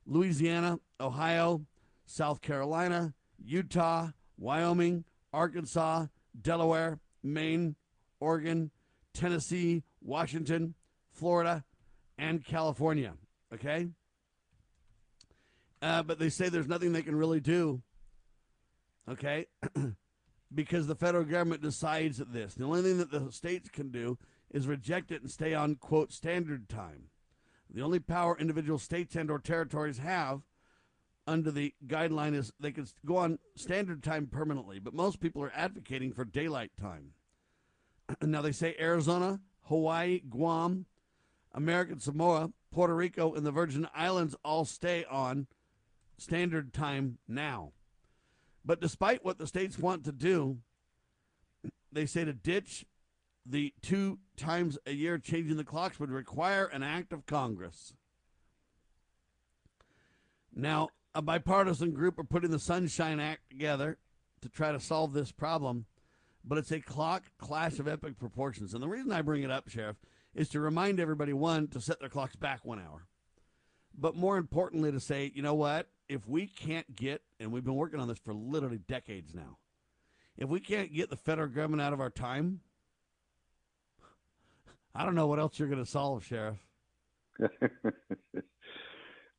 Louisiana, Ohio, South Carolina, Utah, Wyoming, Arkansas, Delaware, Maine, Oregon, Tennessee, Washington, Florida, and California. Okay? Uh, but they say there's nothing they can really do. Okay? because the federal government decides this. The only thing that the states can do is reject it and stay on, quote, standard time. The only power individual states and or territories have under the guideline is they can go on standard time permanently, but most people are advocating for daylight time. now they say Arizona, Hawaii, Guam, American Samoa, Puerto Rico, and the Virgin Islands all stay on standard time now. But despite what the states want to do, they say to ditch the two times a year changing the clocks would require an act of Congress. Now, a bipartisan group are putting the Sunshine Act together to try to solve this problem, but it's a clock clash of epic proportions. And the reason I bring it up, Sheriff, is to remind everybody one, to set their clocks back one hour. But more importantly, to say, you know what? If we can't get, and we've been working on this for literally decades now, if we can't get the federal government out of our time, I don't know what else you're going to solve, Sheriff.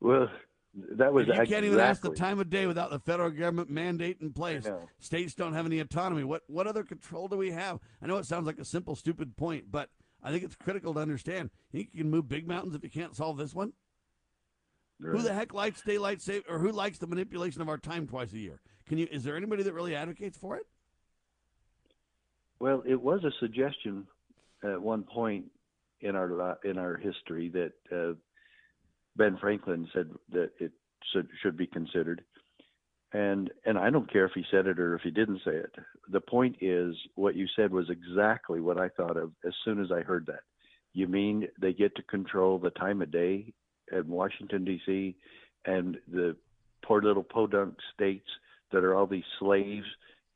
well, that was If you exactly, can't even ask the time of day without the federal government mandate in place. States don't have any autonomy. What what other control do we have? I know it sounds like a simple, stupid point, but I think it's critical to understand. You think you can move big mountains if you can't solve this one? Who the heck likes daylight save or who likes the manipulation of our time twice a year? Can you? Is there anybody that really advocates for it? Well, it was a suggestion at one point in our in our history that uh, Ben Franklin said that it should, should be considered, and and I don't care if he said it or if he didn't say it. The point is, what you said was exactly what I thought of as soon as I heard that. You mean they get to control the time of day at Washington D.C. and the poor little podunk states that are all these slaves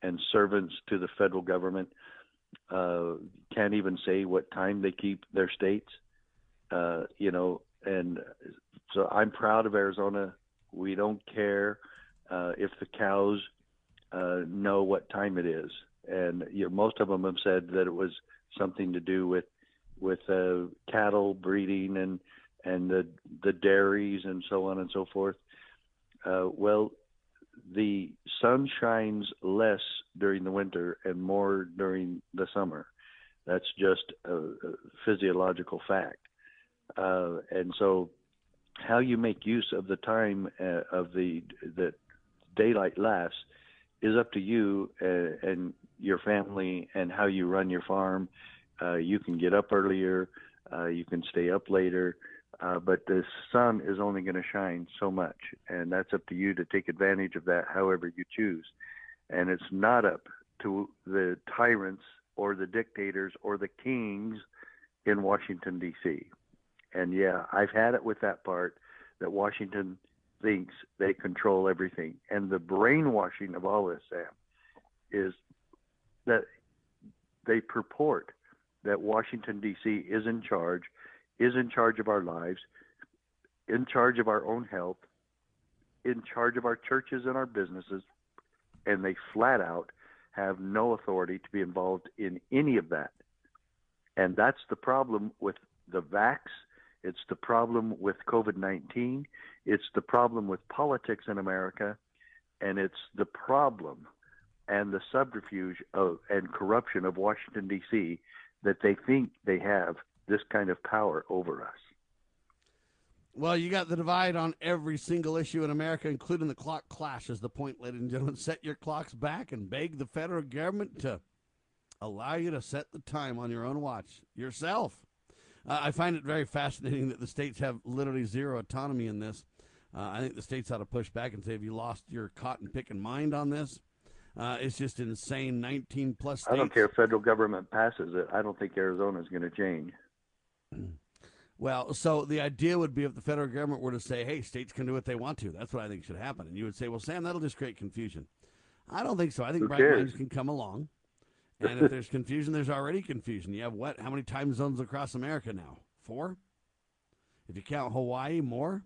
and servants to the federal government uh, can't even say what time they keep their states. Uh, you know, and so I'm proud of Arizona. We don't care uh, if the cows uh, know what time it is, and you know, most of them have said that it was something to do with with uh, cattle breeding and and the the dairies and so on and so forth. Uh, well, the sun shines less during the winter and more during the summer. That's just a, a physiological fact. Uh, and so, how you make use of the time uh, of the that daylight lasts is up to you uh, and your family and how you run your farm. Uh, you can get up earlier, uh, you can stay up later, uh, but the sun is only going to shine so much, and that's up to you to take advantage of that however you choose. And it's not up to the tyrants or the dictators or the kings in Washington, D.C. And yeah, I've had it with that part that Washington thinks they control everything. And the brainwashing of all this, Sam, is that they purport that Washington, D.C. is in charge, is in charge of our lives, in charge of our own health, in charge of our churches and our businesses, and they flat out have no authority to be involved in any of that. And that's the problem with the vax. It's the problem with COVID 19. It's the problem with politics in America. And it's the problem and the subterfuge of, and corruption of Washington, D.C., that they think they have this kind of power over us. Well, you got the divide on every single issue in America, including the clock clash, is the point, ladies and gentlemen. Set your clocks back and beg the federal government to allow you to set the time on your own watch yourself. Uh, I find it very fascinating that the states have literally zero autonomy in this. Uh, I think the states ought to push back and say, have you lost your cotton picking mind on this? Uh, it's just insane. 19 plus states. I don't care if federal government passes it. I don't think Arizona is going to change. Well, so the idea would be if the federal government were to say, hey, states can do what they want to. That's what I think should happen. And you would say, well, Sam, that'll just create confusion. I don't think so. I think Who bright cares? minds can come along. And if there's confusion, there's already confusion. You have what? How many time zones across America now? Four? If you count Hawaii, more?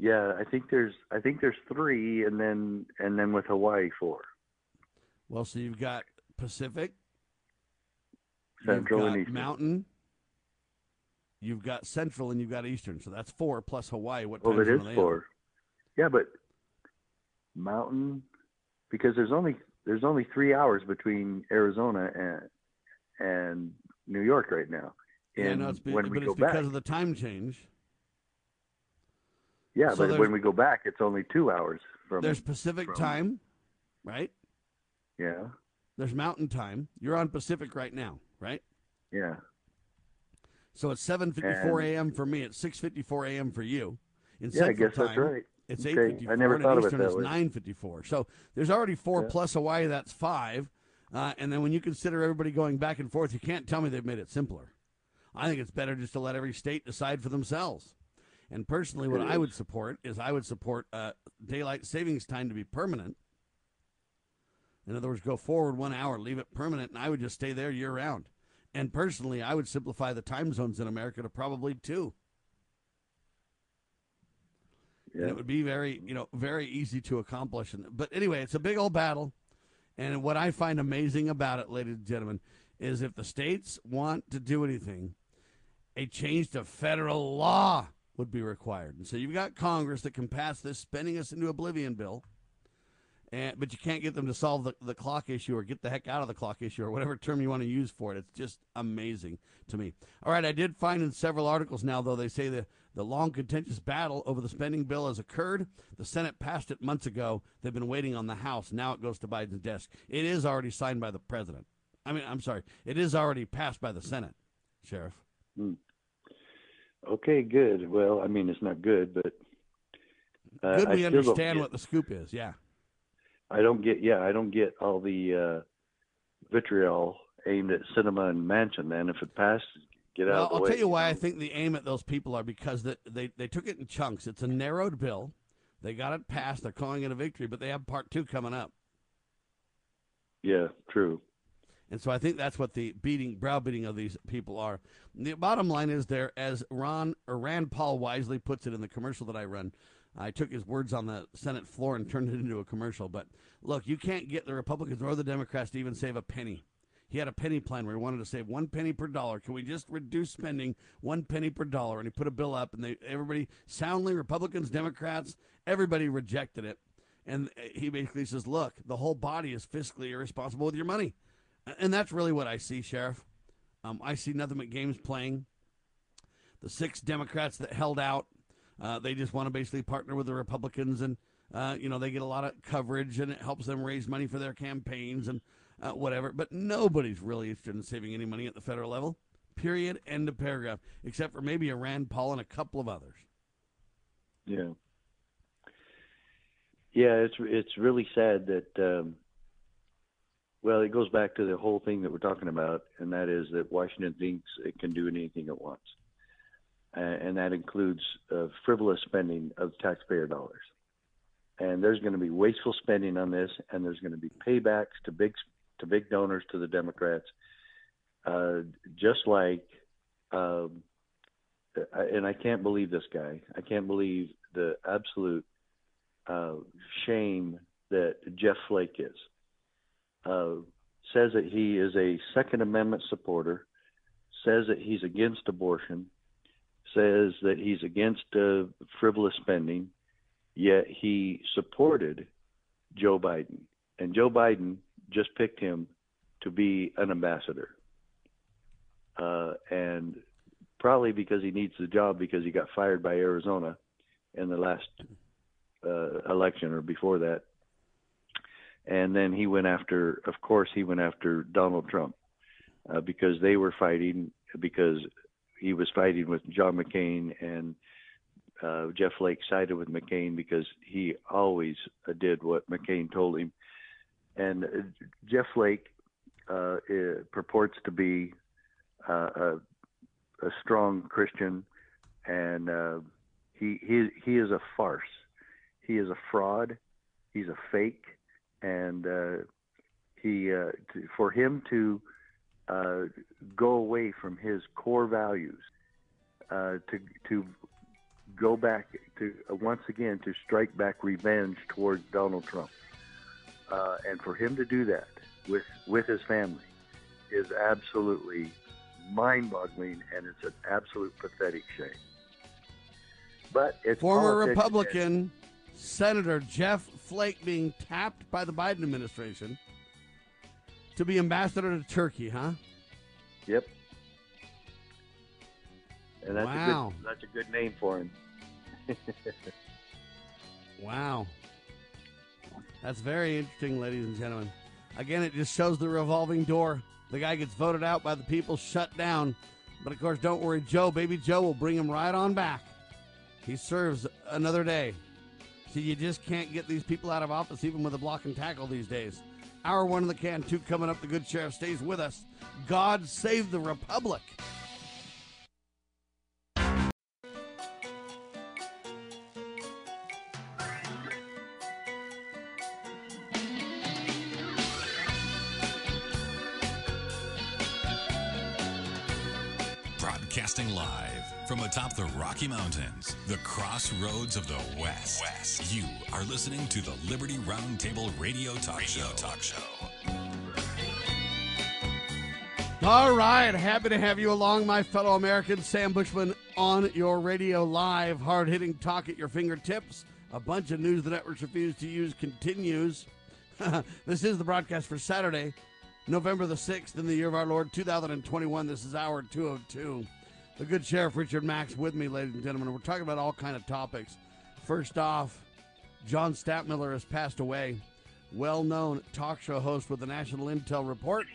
Yeah, I think there's I think there's three, and then and then with Hawaii four. Well, so you've got Pacific, Central and Eastern. Mountain, you've got Central, and you've got Eastern. So that's four plus Hawaii. What Well, it is are on? four. Yeah, but Mountain, because there's only there's only three hours between Arizona and and New York right now. Yeah, no, it's be, when but we go because back, of the time change. yeah, so but when we go back, it's only two hours from. There's Pacific from- time, right? Yeah, There's Mountain time. You're on Pacific right now, right? yeah. So it's 7:54 a.m. for me. It's 6:54 a.m. for you. In Yeah, I guess that's right. It's Okay, 8:54. I never thought in of it Eastern that it's way. 9:54. So there's already four Yeah. plus Hawaii. That's five. Uh, and then when you consider everybody going back and forth, you can't tell me they've made it simpler. I think it's better just to let every state decide for themselves. And personally, what I would support is I would support uh, daylight savings time to be permanent. In other words, go forward one hour, leave it permanent, and I would just stay there year round. And personally, I would simplify the time zones in America to probably two. And it would be very, you know, very easy to accomplish. But anyway, it's a big old battle. And what I find amazing about it, ladies and gentlemen, is if the states want to do anything, a change to federal law would be required. And so you've got Congress that can pass this spending us into oblivion bill. And, but you can't get them to solve the, the clock issue or get the heck out of the clock issue or whatever term you want to use for it. It's just amazing to me. All right, I did find in several articles now, though, they say the, the long contentious battle over the spending bill has occurred. The Senate passed it months ago. They've been waiting on the House. Now it goes to Biden's desk. It is already signed by the president. I mean, I'm sorry, it is already passed by the Senate, Sheriff. Hmm. Okay, good. Well, I mean, it's not good, but uh, Good I we understand what the scoop is, yeah. I don't get. Yeah, I don't get all the uh, vitriol aimed at Sinema and Manchin. Then, if it passes, get well, out of the I'll way. tell you why I think the aim at those people are because the, they, they took it in chunks. It's a narrowed bill. They got it passed. They're calling it a victory, but they have part two coming up. Yeah, true. And so I think that's what the beating, browbeating of these people are. The bottom line is there, as Ron or Rand Paul wisely puts it in the commercial that I run. I took his words on the Senate floor and turned it into a commercial. But look, you can't get the Republicans or the Democrats to even save a penny. He had a penny plan where he wanted to save one penny per dollar. Can we just reduce spending one penny per dollar? And he put a bill up, and they everybody soundly Republicans, Democrats, everybody rejected it. And he basically says, "Look, the whole body is fiscally irresponsible with your money," and that's really what I see, Sheriff. Um, I see nothing but games playing. The six Democrats that held out, uh, they just want to basically partner with the Republicans, and uh, you know they get a lot of coverage, and it helps them raise money for their campaigns and uh, whatever. But nobody's really interested in saving any money at the federal level. Period. End of paragraph. Except for maybe a Rand Paul and a couple of others. Yeah. Yeah, it's it's really sad that. Um, well, it goes back to the whole thing that we're talking about, and that is that Washington thinks it can do anything it wants, and that includes uh, frivolous spending of taxpayer dollars. And there's going to be wasteful spending on this, and there's going to be paybacks to big to big donors to the Democrats, uh, just like. Um, and I can't believe this guy. I can't believe the absolute uh, shame that Jeff Flake is. Uh, says that he is a Second Amendment supporter, says that he's against abortion, says that he's against uh, frivolous spending, yet he supported Joe Biden. And Joe Biden just picked him to be an ambassador. Uh, and probably because he needs the job because he got fired by Arizona in the last uh, election or before that. And then he went after, of course, he went after Donald Trump uh, because they were fighting because he was fighting with John McCain and uh, Jeff Flake sided with McCain because he always uh, did what McCain told him. And uh, Jeff Flake uh, uh, purports to be uh, a, a strong Christian, and uh, he he he is a farce. He is a fraud. He's a fake, and he to, for him to uh, go away from his core values, uh, to to go back to uh, once again to strike back revenge towards Donald Trump, uh, and for him to do that with with his family is absolutely mind-boggling, and it's an absolute pathetic shame. But it's Former Republican Senator Jeff Flake being tapped by the Biden administration to be ambassador to Turkey, huh? Yep. And that's Wow. a good that's a good name for him. Wow. That's very interesting, ladies and gentlemen. Again, it just shows the revolving door. The guy gets voted out by the people, shut down. But of course, don't worry, Joe, baby Joe will bring him right on back. He serves another day. See, you just can't get these people out of office even with a block and tackle these days. Hour one of the can two coming up. The good sheriff stays with us. God save the Republic. Broadcasting live from atop the Rocky Mountains, the crossroads of the West. West. You are listening to the Liberty Roundtable Radio Talk radio Show. Talk Show. All right, happy to have you along, my fellow Americans. Sam Bushman on your radio live, hard hitting talk at your fingertips. A bunch of news the networks refuse to use continues. this is the broadcast for Saturday, November the 6th, in the year of our Lord 2021. This is hour 202. The good Sheriff Richard Max with me, ladies and gentlemen. We're talking about all kind of topics. First off, John Stadtmiller has passed away. Well known talk show host with the National Intel Report.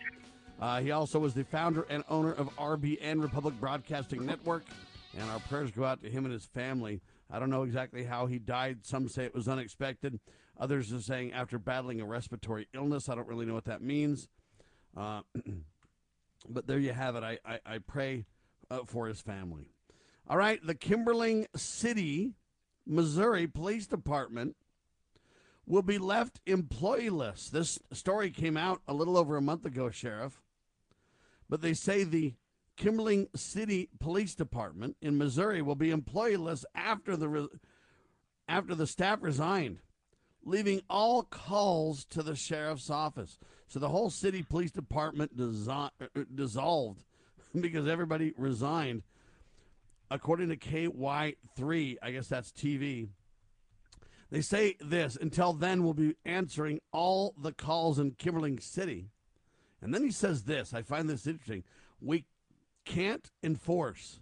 Uh, he also was the founder and owner of RBN Republic Broadcasting Network, and our prayers go out to him and his family. I don't know exactly how he died. Some say it was unexpected. Others are saying after battling a respiratory illness. I don't really know what that means. Uh, but there you have it. I, I, I pray uh, for his family. All right, the Kimberling City, Missouri Police Department will be left employeeless. This story came out a little over a month ago, Sheriff. But they say the Kimberling City Police Department in Missouri will be employeeless after the re- after the staff resigned, leaving all calls to the sheriff's office. So the whole city police department disi- uh, dissolved because everybody resigned. According to KY3, I guess that's TV. They say this until then, we'll be answering all the calls in Kimberling City. And then he says this I find this interesting. We can't enforce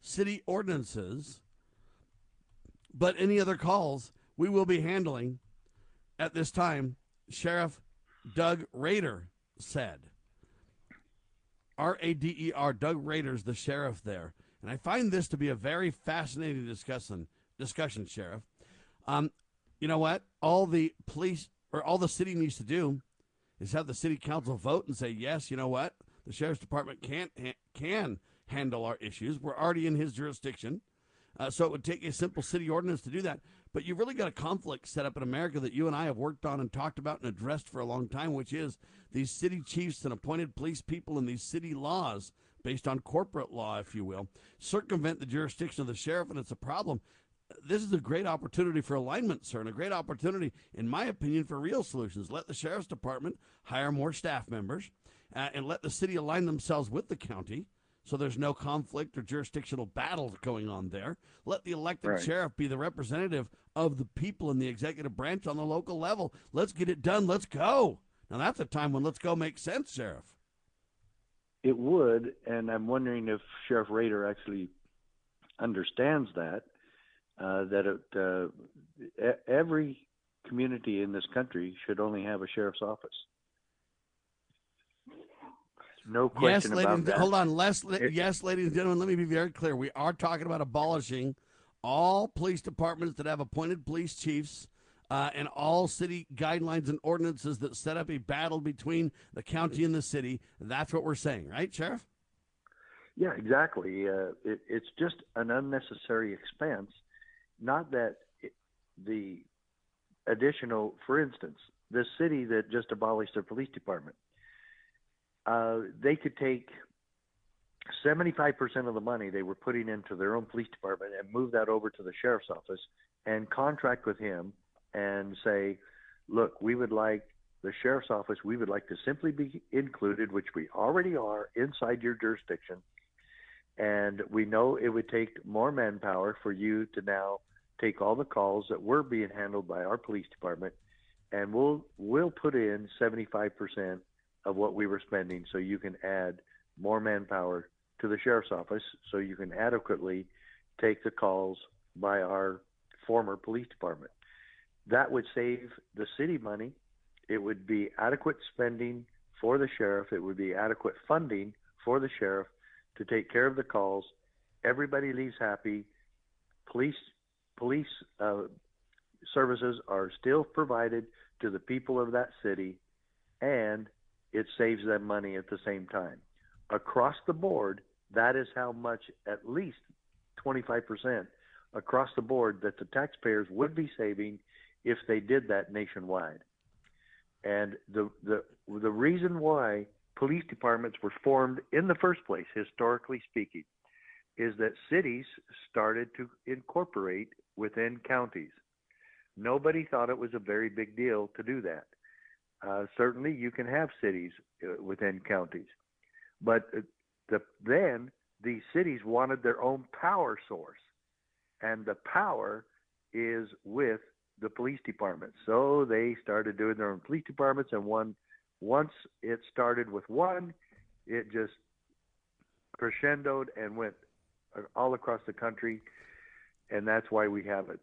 city ordinances, but any other calls we will be handling at this time, Sheriff Doug Rader said. R A D E R, Doug Rader's the sheriff there. And I find this to be a very fascinating discussion, discussion Sheriff. Um, you know what? All the police or all the city needs to do is have the city council vote and say, yes, you know what? The sheriff's department can't can handle our issues. We're already in his jurisdiction. Uh, so it would take a simple city ordinance to do that. But you've really got a conflict set up in America that you and I have worked on and talked about and addressed for a long time, which is these city chiefs and appointed police people and these city laws, based on corporate law, if you will, circumvent the jurisdiction of the sheriff, and it's a problem. This is a great opportunity for alignment, sir, and a great opportunity, in my opinion, for real solutions. Let the sheriff's department hire more staff members uh, and let the city align themselves with the county so there's no conflict or jurisdictional battle going on there. Let the elected Right. sheriff be the representative of the people in the executive branch on the local level. Let's get it done. Let's go. Now that's a time when let's go makes sense, sheriff. It would, and I'm wondering if Sheriff Rader actually understands that. Uh, that it, uh, every community in this country should only have a sheriff's office. No Yes, question ladies. about and- that. Hold on. It- yes, ladies and gentlemen. Let me be very clear. We are talking about abolishing all police departments that have appointed police chiefs. Uh, and all city guidelines and ordinances that set up a battle between the county and the city. That's what we're saying, right, Sheriff? Yeah, exactly. Uh, it, it's just an unnecessary expense. Not that it, the additional, for instance, the city that just abolished their police department, uh, they could take 75% of the money they were putting into their own police department and move that over to the sheriff's office and contract with him and say, look, we would like the sheriff's office, we would like to simply be included, which we already are inside your jurisdiction. And we know it would take more manpower for you to now take all the calls that were being handled by our police department, and we'll we'll put in 75% of what we were spending, so you can add more manpower to the sheriff's office, so you can adequately take the calls by our former police department. That would save the city money. It would be adequate spending for the sheriff. It would be adequate funding for the sheriff to take care of the calls. Everybody leaves happy. Police police uh, services are still provided to the people of that city, and it saves them money at the same time. Across the board, that is how much, at least 25% across the board, that the taxpayers would be saving if they did that nationwide. And the the the reason why police departments were formed in the first place, historically speaking, is that cities started to incorporate within counties. Nobody thought it was a very big deal to do that. Uh, certainly, you can have cities uh, within counties, but uh, the, then these cities wanted their own power source, and the power is with the police departments. So they started doing their own police departments, and one once it started with one, it just crescendoed and went all across the country, and that's why we have it.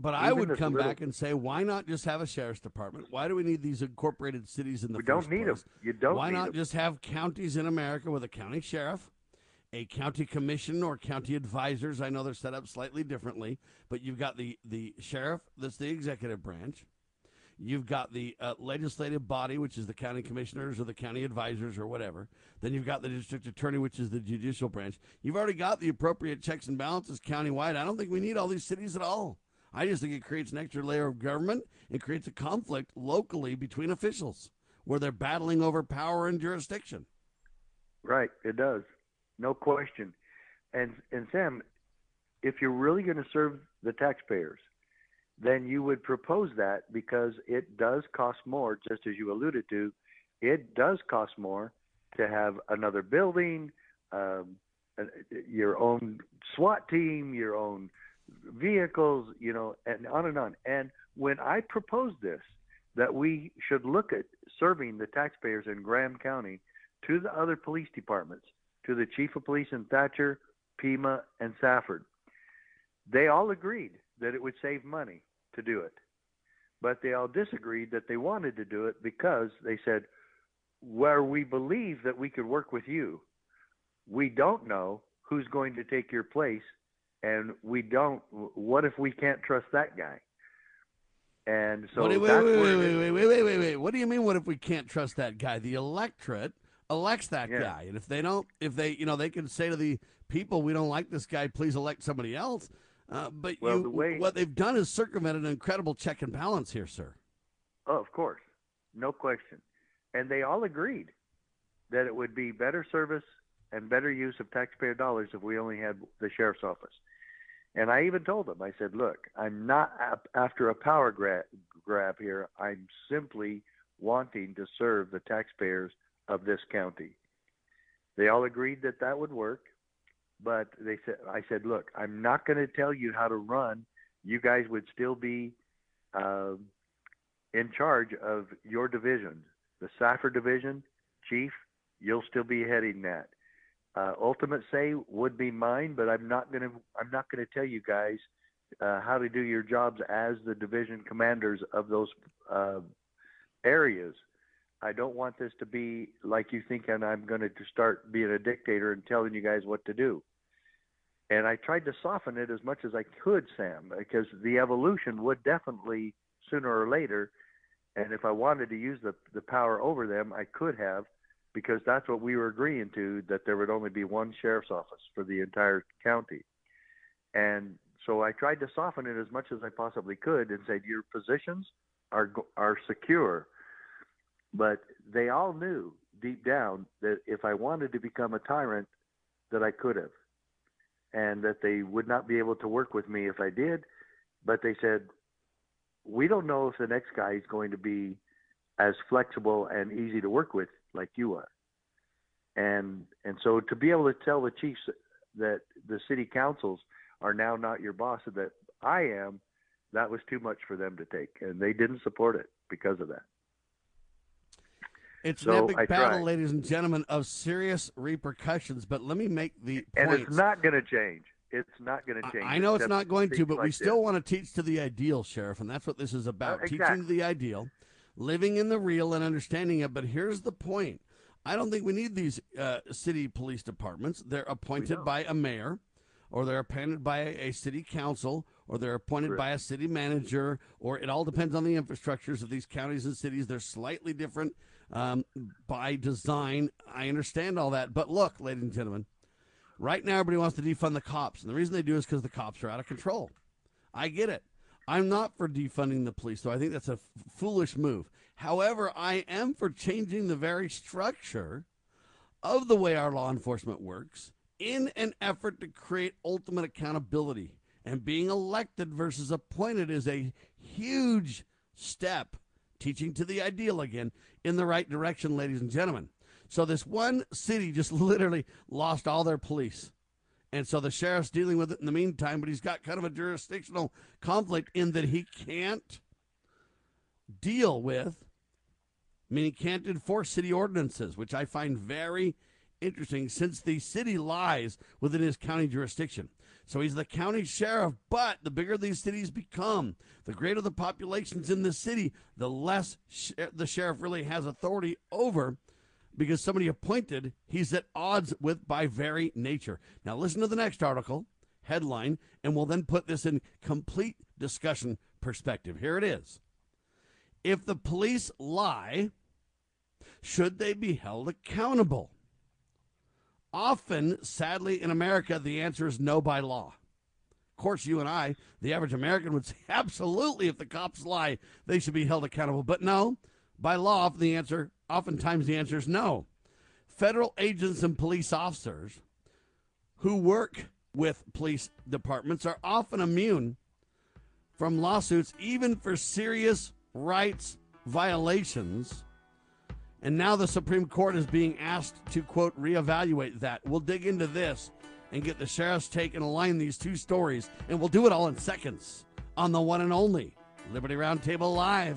But I would come little, back and say, why not just have a sheriff's department? Why do we need these incorporated cities in the we first don't need place? them. You don't. Why not them. just have counties in America with a county sheriff, a county commission or county advisors? I know they're set up slightly differently, but you've got the the sheriff, that's the executive branch. You've got the uh, legislative body, which is the county commissioners or the county advisors or whatever. Then you've got the district attorney, which is the judicial branch. You've already got the appropriate checks and balances countywide. I don't think we need all these cities at all. I just think it creates an extra layer of government. It creates a conflict locally between officials where they're battling over power and jurisdiction. Right, it does. No question. And and Sam, if you're really going to serve the taxpayers, then you would propose that because it does cost more, just as you alluded to. It does cost more to have another building, um, your own SWAT team, your own vehicles, you know, and on and on. And when I proposed this, that we should look at serving the taxpayers in Graham County to the other police departments, to the chief of police in Thatcher, Pima, and Safford, they all agreed that it would save money to do it. But they all disagreed that they wanted to do it because they said, where we believe that we could work with you, we don't know who's going to take your place and we don't. What if we can't trust that guy? And so wait, wait, that's wait, where wait, wait, wait, wait, wait, wait. What do you mean? What if we can't trust that guy? The electorate elects that Yeah. guy, and if they don't, if they, you know, they can say to the people, "We don't like this guy. Please elect somebody else." Uh, but Well, you, the way- what they've done is circumvent an incredible check and balance here, sir. Oh, of course, no question. And they all agreed that it would be better service and better use of taxpayer dollars if we only had the sheriff's office. And I even told them, I said, look, I'm not after a power grab, grab here. I'm simply wanting to serve the taxpayers of this county. They all agreed that that would work, but they said, I said, look, I'm not going to tell you how to run. You guys would still be um, in charge of your divisions. The Safford division, chief, you'll still be heading that. Uh, ultimate say would be mine, but I'm not gonna I'm not gonna tell you guys uh, how to do your jobs as the division commanders of those uh, areas. I don't want this to be like you think, and I'm going to start being a dictator and telling you guys what to do. And I tried to soften it as much as I could, Sam, because the evolution would definitely sooner or later. And if I wanted to use the the power over them, I could have, because that's what we were agreeing to that there would only be one sheriff's office for the entire county. And so I tried to soften it as much as I possibly could and said your positions are are secure. But they all knew deep down that if I wanted to become a tyrant, that I could have, and that they would not be able to work with me if I did. But they said, we don't know if the next guy is going to be as flexible and easy to work with like you are. And and so to be able to tell the chiefs that the city councils are now not your boss and that I am, that was too much for them to take, and they didn't support it because of that. It's So an epic I battle, tried. ladies and gentlemen, of serious repercussions. But let me make the And it's not going to change. It's not going to change. I know it's not going to, but we still this. want to teach to the ideal, Sheriff, and that's what this is about Uh, teaching exactly. the ideal, living in the real, and understanding it. But here's the point I don't think we need these uh, city police departments. They're appointed by a mayor, or they're appointed by a, city council, or they're appointed Correct. by a city manager, or it all depends on the infrastructures of these counties and cities. They're slightly different um, by design. I understand all that. But look, ladies and gentlemen, right now everybody wants to defund the cops. And the reason they do is because the cops are out of control. I get it. I'm not for defunding the police, though. I think that's a f- foolish move. However, I am for changing the very structure of the way our law enforcement works in an effort to create ultimate accountability. And being elected versus appointed is a huge step, teaching to the ideal again, in the right direction, ladies and gentlemen. So this one city just literally lost all their police. And so the sheriff's dealing with it in the meantime, but he's got kind of a jurisdictional conflict in that he can't deal with, meaning can't enforce city ordinances, which I find very interesting since the city lies within his county jurisdiction. So he's the county sheriff, but the bigger these cities become, the greater the populations in the city, the less sh- the sheriff really has authority over because somebody appointed he's at odds with by very nature. Now, listen to the next article, headline, and we'll then put this in complete discussion perspective. Here it is. If the police lie, should they be held accountable? Often, sadly, in America, the answer is no by law. Of course, you and I, the average American, would say absolutely if the cops lie, they should be held accountable. But no, by law, the answer, oftentimes the answer is no. Federal agents and police officers who work with police departments are often immune from lawsuits, even for serious rights violations and now the Supreme Court is being asked to, quote, reevaluate that. We'll dig into this and get the sheriff's take and align these two stories. And we'll do it all in seconds on the one and only Liberty Roundtable Live.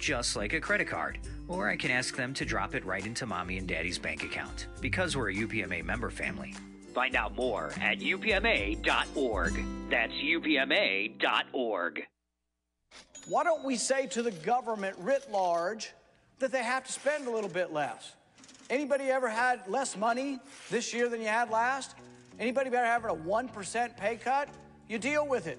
just like a credit card. Or I can ask them to drop it right into mommy and daddy's bank account, because we're a UPMA member family. Find out more at upma.org. That's upma.org. Why don't we say to the government writ large that they have to spend a little bit less? Anybody ever had less money this year than you had last? Anybody ever having a 1% pay cut? You deal with it.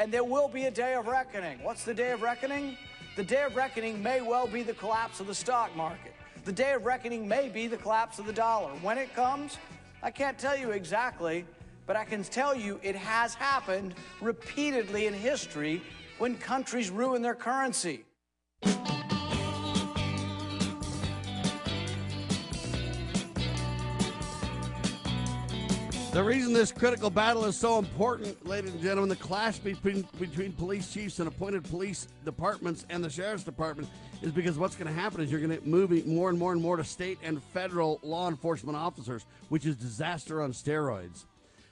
and there will be a day of reckoning. What's the day of reckoning? The day of reckoning may well be the collapse of the stock market. The day of reckoning may be the collapse of the dollar. When it comes, I can't tell you exactly, but I can tell you it has happened repeatedly in history when countries ruin their currency. The reason this critical battle is so important, ladies and gentlemen, the clash between between police chiefs and appointed police departments and the sheriff's department is because what's going to happen is you're going to move more and more and more to state and federal law enforcement officers, which is disaster on steroids.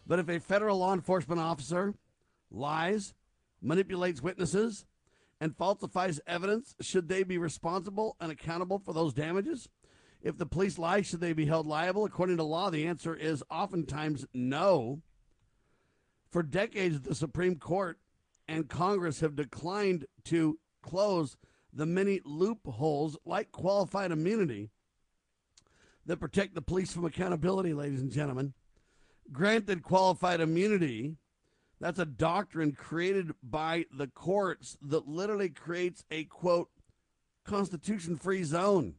But if a federal law enforcement officer lies, manipulates witnesses, and falsifies evidence, should they be responsible and accountable for those damages? If the police lie, should they be held liable? According to law, the answer is oftentimes no. For decades, the Supreme Court and Congress have declined to close the many loopholes like qualified immunity that protect the police from accountability, ladies and gentlemen. Granted qualified immunity, that's a doctrine created by the courts that literally creates a quote, constitution free zone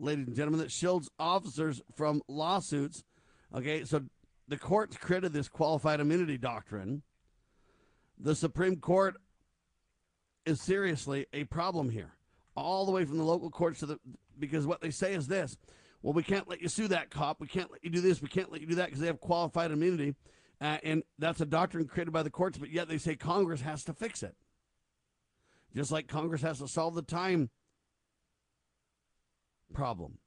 ladies and gentlemen, that shields officers from lawsuits. Okay, so the courts created this qualified immunity doctrine. The Supreme Court is seriously a problem here, all the way from the local courts to the because what they say is this: well, we can't let you sue that cop, we can't let you do this, we can't let you do that because they have qualified immunity, uh, and that's a doctrine created by the courts. But yet they say Congress has to fix it, just like Congress has to solve the time problem.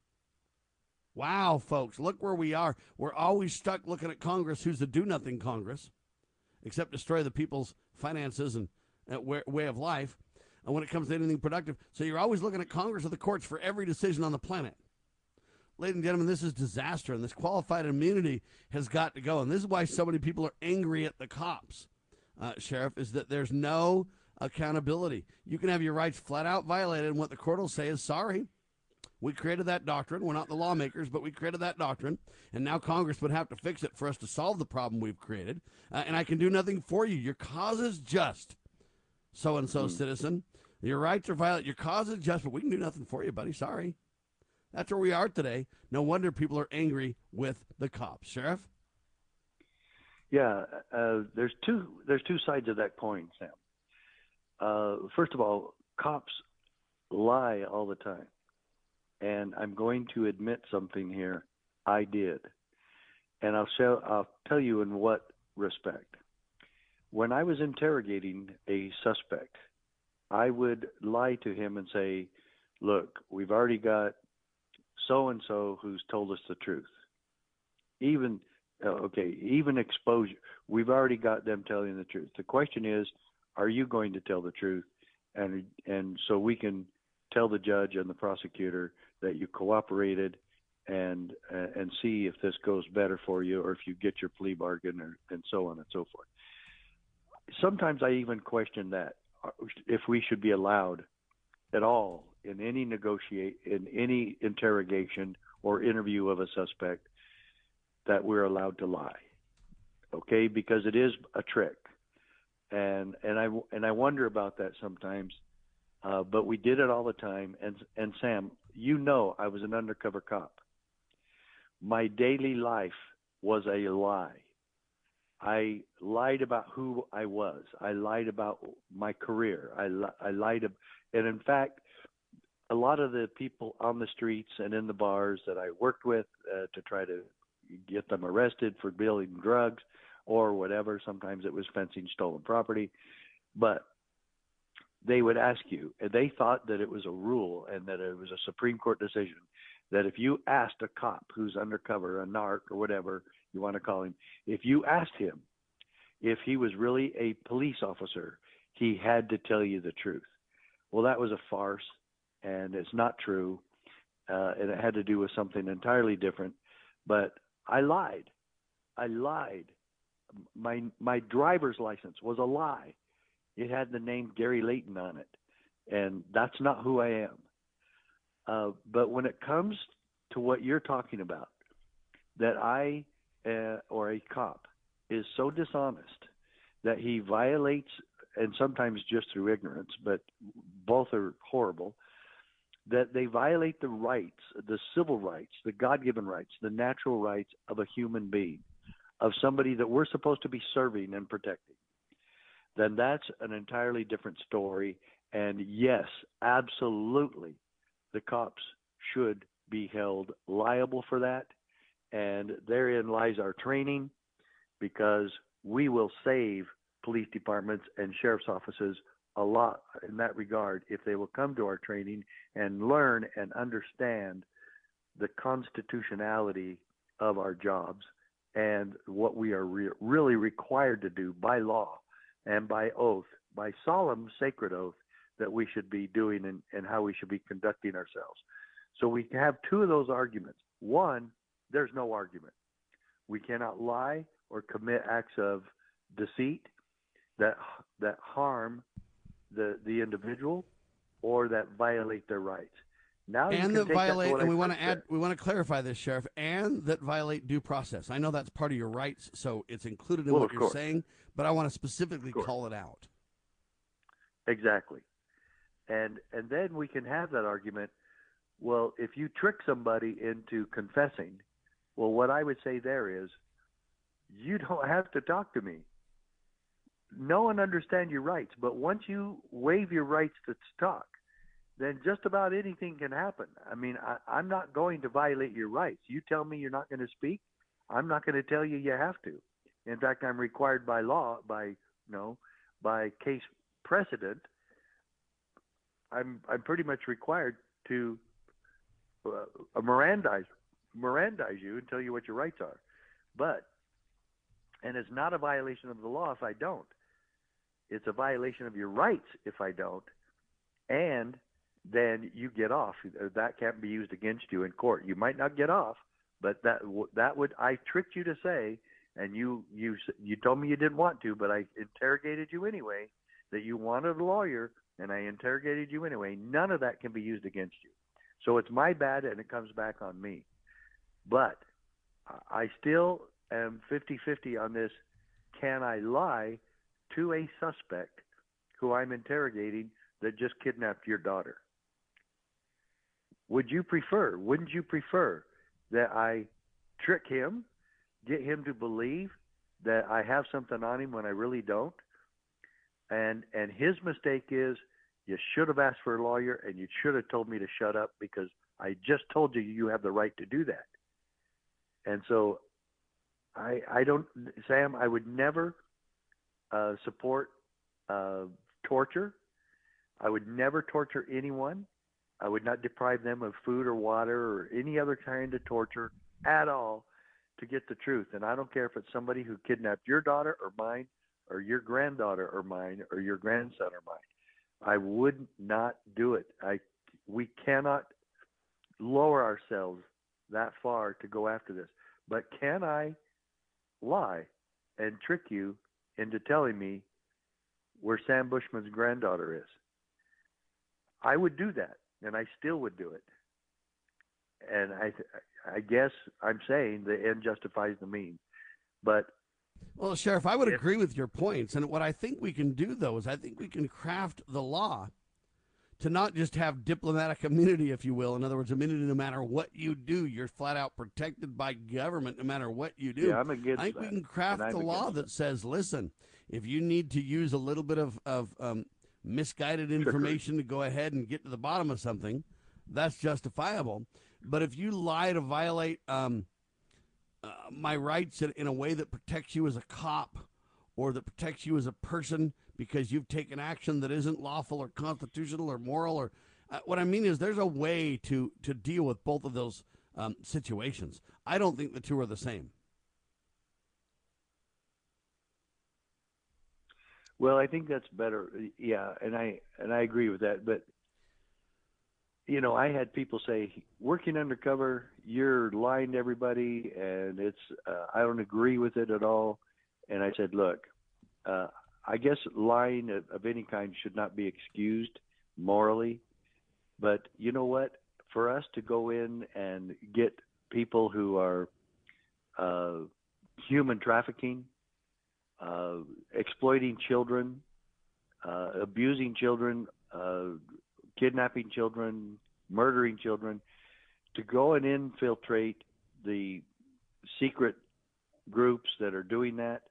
Wow, folks, look where we are. We're always stuck looking at Congress, who's the do nothing Congress, except destroy the people's finances and uh, way, of life. And when it comes to anything productive, so you're always looking at Congress or the courts for every decision on the planet. Ladies and gentlemen, this is disaster, and this qualified immunity has got to go. And this is why so many people are angry at the cops, uh, Sheriff, is that there's no accountability. You can have your rights flat out violated, and what the court will say is sorry. We created that doctrine. We're not the lawmakers, but we created that doctrine. And now Congress would have to fix it for us to solve the problem we've created. Uh, and I can do nothing for you. Your cause is just, so and so citizen. Your rights are violated. Your cause is just, but we can do nothing for you, buddy. Sorry. That's where we are today. No wonder people are angry with the cops. Sheriff? Yeah, uh, there's two there's two sides of that coin, Sam. Uh, first of all, cops lie all the time and I'm going to admit something here. I did, and I'll show. I'll tell you in what respect. When I was interrogating a suspect, I would lie to him and say, "Look, we've already got so and so who's told us the truth. Even uh, okay, even exposure. We've already got them telling the truth. The question is, are you going to tell the truth? And and so we can tell the judge and the prosecutor that you cooperated and uh, and see if this goes better for you or if you get your plea bargain or, and so on and so forth. Sometimes I even question that if we should be allowed at all in any negotiate in any interrogation or interview of a suspect that we're allowed to lie. Okay, because it is a trick. And and I and I wonder about that sometimes uh, but we did it all the time. And and Sam, you know, I was an undercover cop. My daily life was a lie. I lied about who I was. I lied about my career. I, I lied, and in fact, a lot of the people on the streets and in the bars that I worked with uh, to try to get them arrested for dealing drugs or whatever. Sometimes it was fencing stolen property, but they would ask you, and they thought that it was a rule and that it was a Supreme Court decision that if you asked a cop who's undercover, a narc or whatever you want to call him, if you asked him if he was really a police officer, he had to tell you the truth. Well, that was a farce, and it's not true, uh, and it had to do with something entirely different. But I lied. I lied. My my driver's license was a lie. It had the name Gary Layton on it, and that's not who I am. Uh, but when it comes to what you're talking about, that I uh, or a cop is so dishonest that he violates, and sometimes just through ignorance, but both are horrible, that they violate the rights, the civil rights, the God given rights, the natural rights of a human being, of somebody that we're supposed to be serving and protecting then that's an entirely different story. And yes, absolutely, the cops should be held liable for that. And therein lies our training because we will save police departments and sheriff's offices a lot in that regard if they will come to our training and learn and understand the constitutionality of our jobs and what we are re- really required to do by law and by oath, by solemn sacred oath, that we should be doing and, and how we should be conducting ourselves. So we have two of those arguments. One, there's no argument. We cannot lie or commit acts of deceit that that harm the the individual or that violate their rights. Now and that violate, and we want to add, we want to clarify this, Sheriff, and that violate due process. I know that's part of your rights, so it's included in well, what you're course. saying, but I want to specifically call it out. Exactly, and and then we can have that argument. Well, if you trick somebody into confessing, well, what I would say there is, you don't have to talk to me. know and understand your rights. But once you waive your rights to talk, then just about anything can happen. I mean, I, I'm not going to violate your rights. You tell me you're not going to speak, I'm not going to tell you you have to. In fact, I'm required by law, by you know, by case precedent. I'm I'm pretty much required to uh, Mirandize Mirandize you and tell you what your rights are. But and it's not a violation of the law if I don't. It's a violation of your rights if I don't. And then you get off. That can't be used against you in court. You might not get off, but that that would I tricked you to say, and you you you told me you didn't want to, but I interrogated you anyway that you wanted a lawyer, and I interrogated you anyway. None of that can be used against you. So it's my bad, and it comes back on me. But I still am 50-50 on this. Can I lie to a suspect who I'm interrogating that just kidnapped your daughter? Would you prefer, wouldn't you prefer that I trick him, get him to believe that I have something on him when I really don't? And and his mistake is you should have asked for a lawyer and you should have told me to shut up because I just told you you have the right to do that. And so I I don't Sam, I would never uh, support uh, torture. I would never torture anyone. I would not deprive them of food or water or any other kind of torture at all to get the truth. And I don't care if it's somebody who kidnapped your daughter or mine or your granddaughter or mine or your grandson or mine. I would not do it. I we cannot lower ourselves that far to go after this. But can I lie and trick you into telling me where Sam Bushman's granddaughter is? I would do that and I still would do it. And I, I guess I'm saying the end justifies the means, but. Well, Sheriff, I would if, agree with your points. And what I think we can do, though, is I think we can craft the law to not just have diplomatic immunity, if you will. In other words, immunity no matter what you do, you're flat out protected by government no matter what you do. Yeah, I'm against I think that. we can craft the law that says, listen, if you need to use a little bit of, of um, misguided information to go ahead and get to the bottom of something, that's justifiable. But if you lie to violate um, uh, my rights in, in a way that protects you as a cop or that protects you as a person because you've taken action that isn't lawful or constitutional or moral or uh, what I mean is there's a way to to deal with both of those um, situations. I don't think the two are the same. Well, I think that's better. Yeah, and I and I agree with that. But you know, I had people say, "Working undercover, you're lying to everybody, and it's uh, I don't agree with it at all." And I said, "Look, uh, I guess lying of, of any kind should not be excused morally, but you know what? For us to go in and get people who are uh, human trafficking." Uh, exploiting children, uh, abusing children, uh, kidnapping children, murdering children, to go and infiltrate the secret groups that are doing that.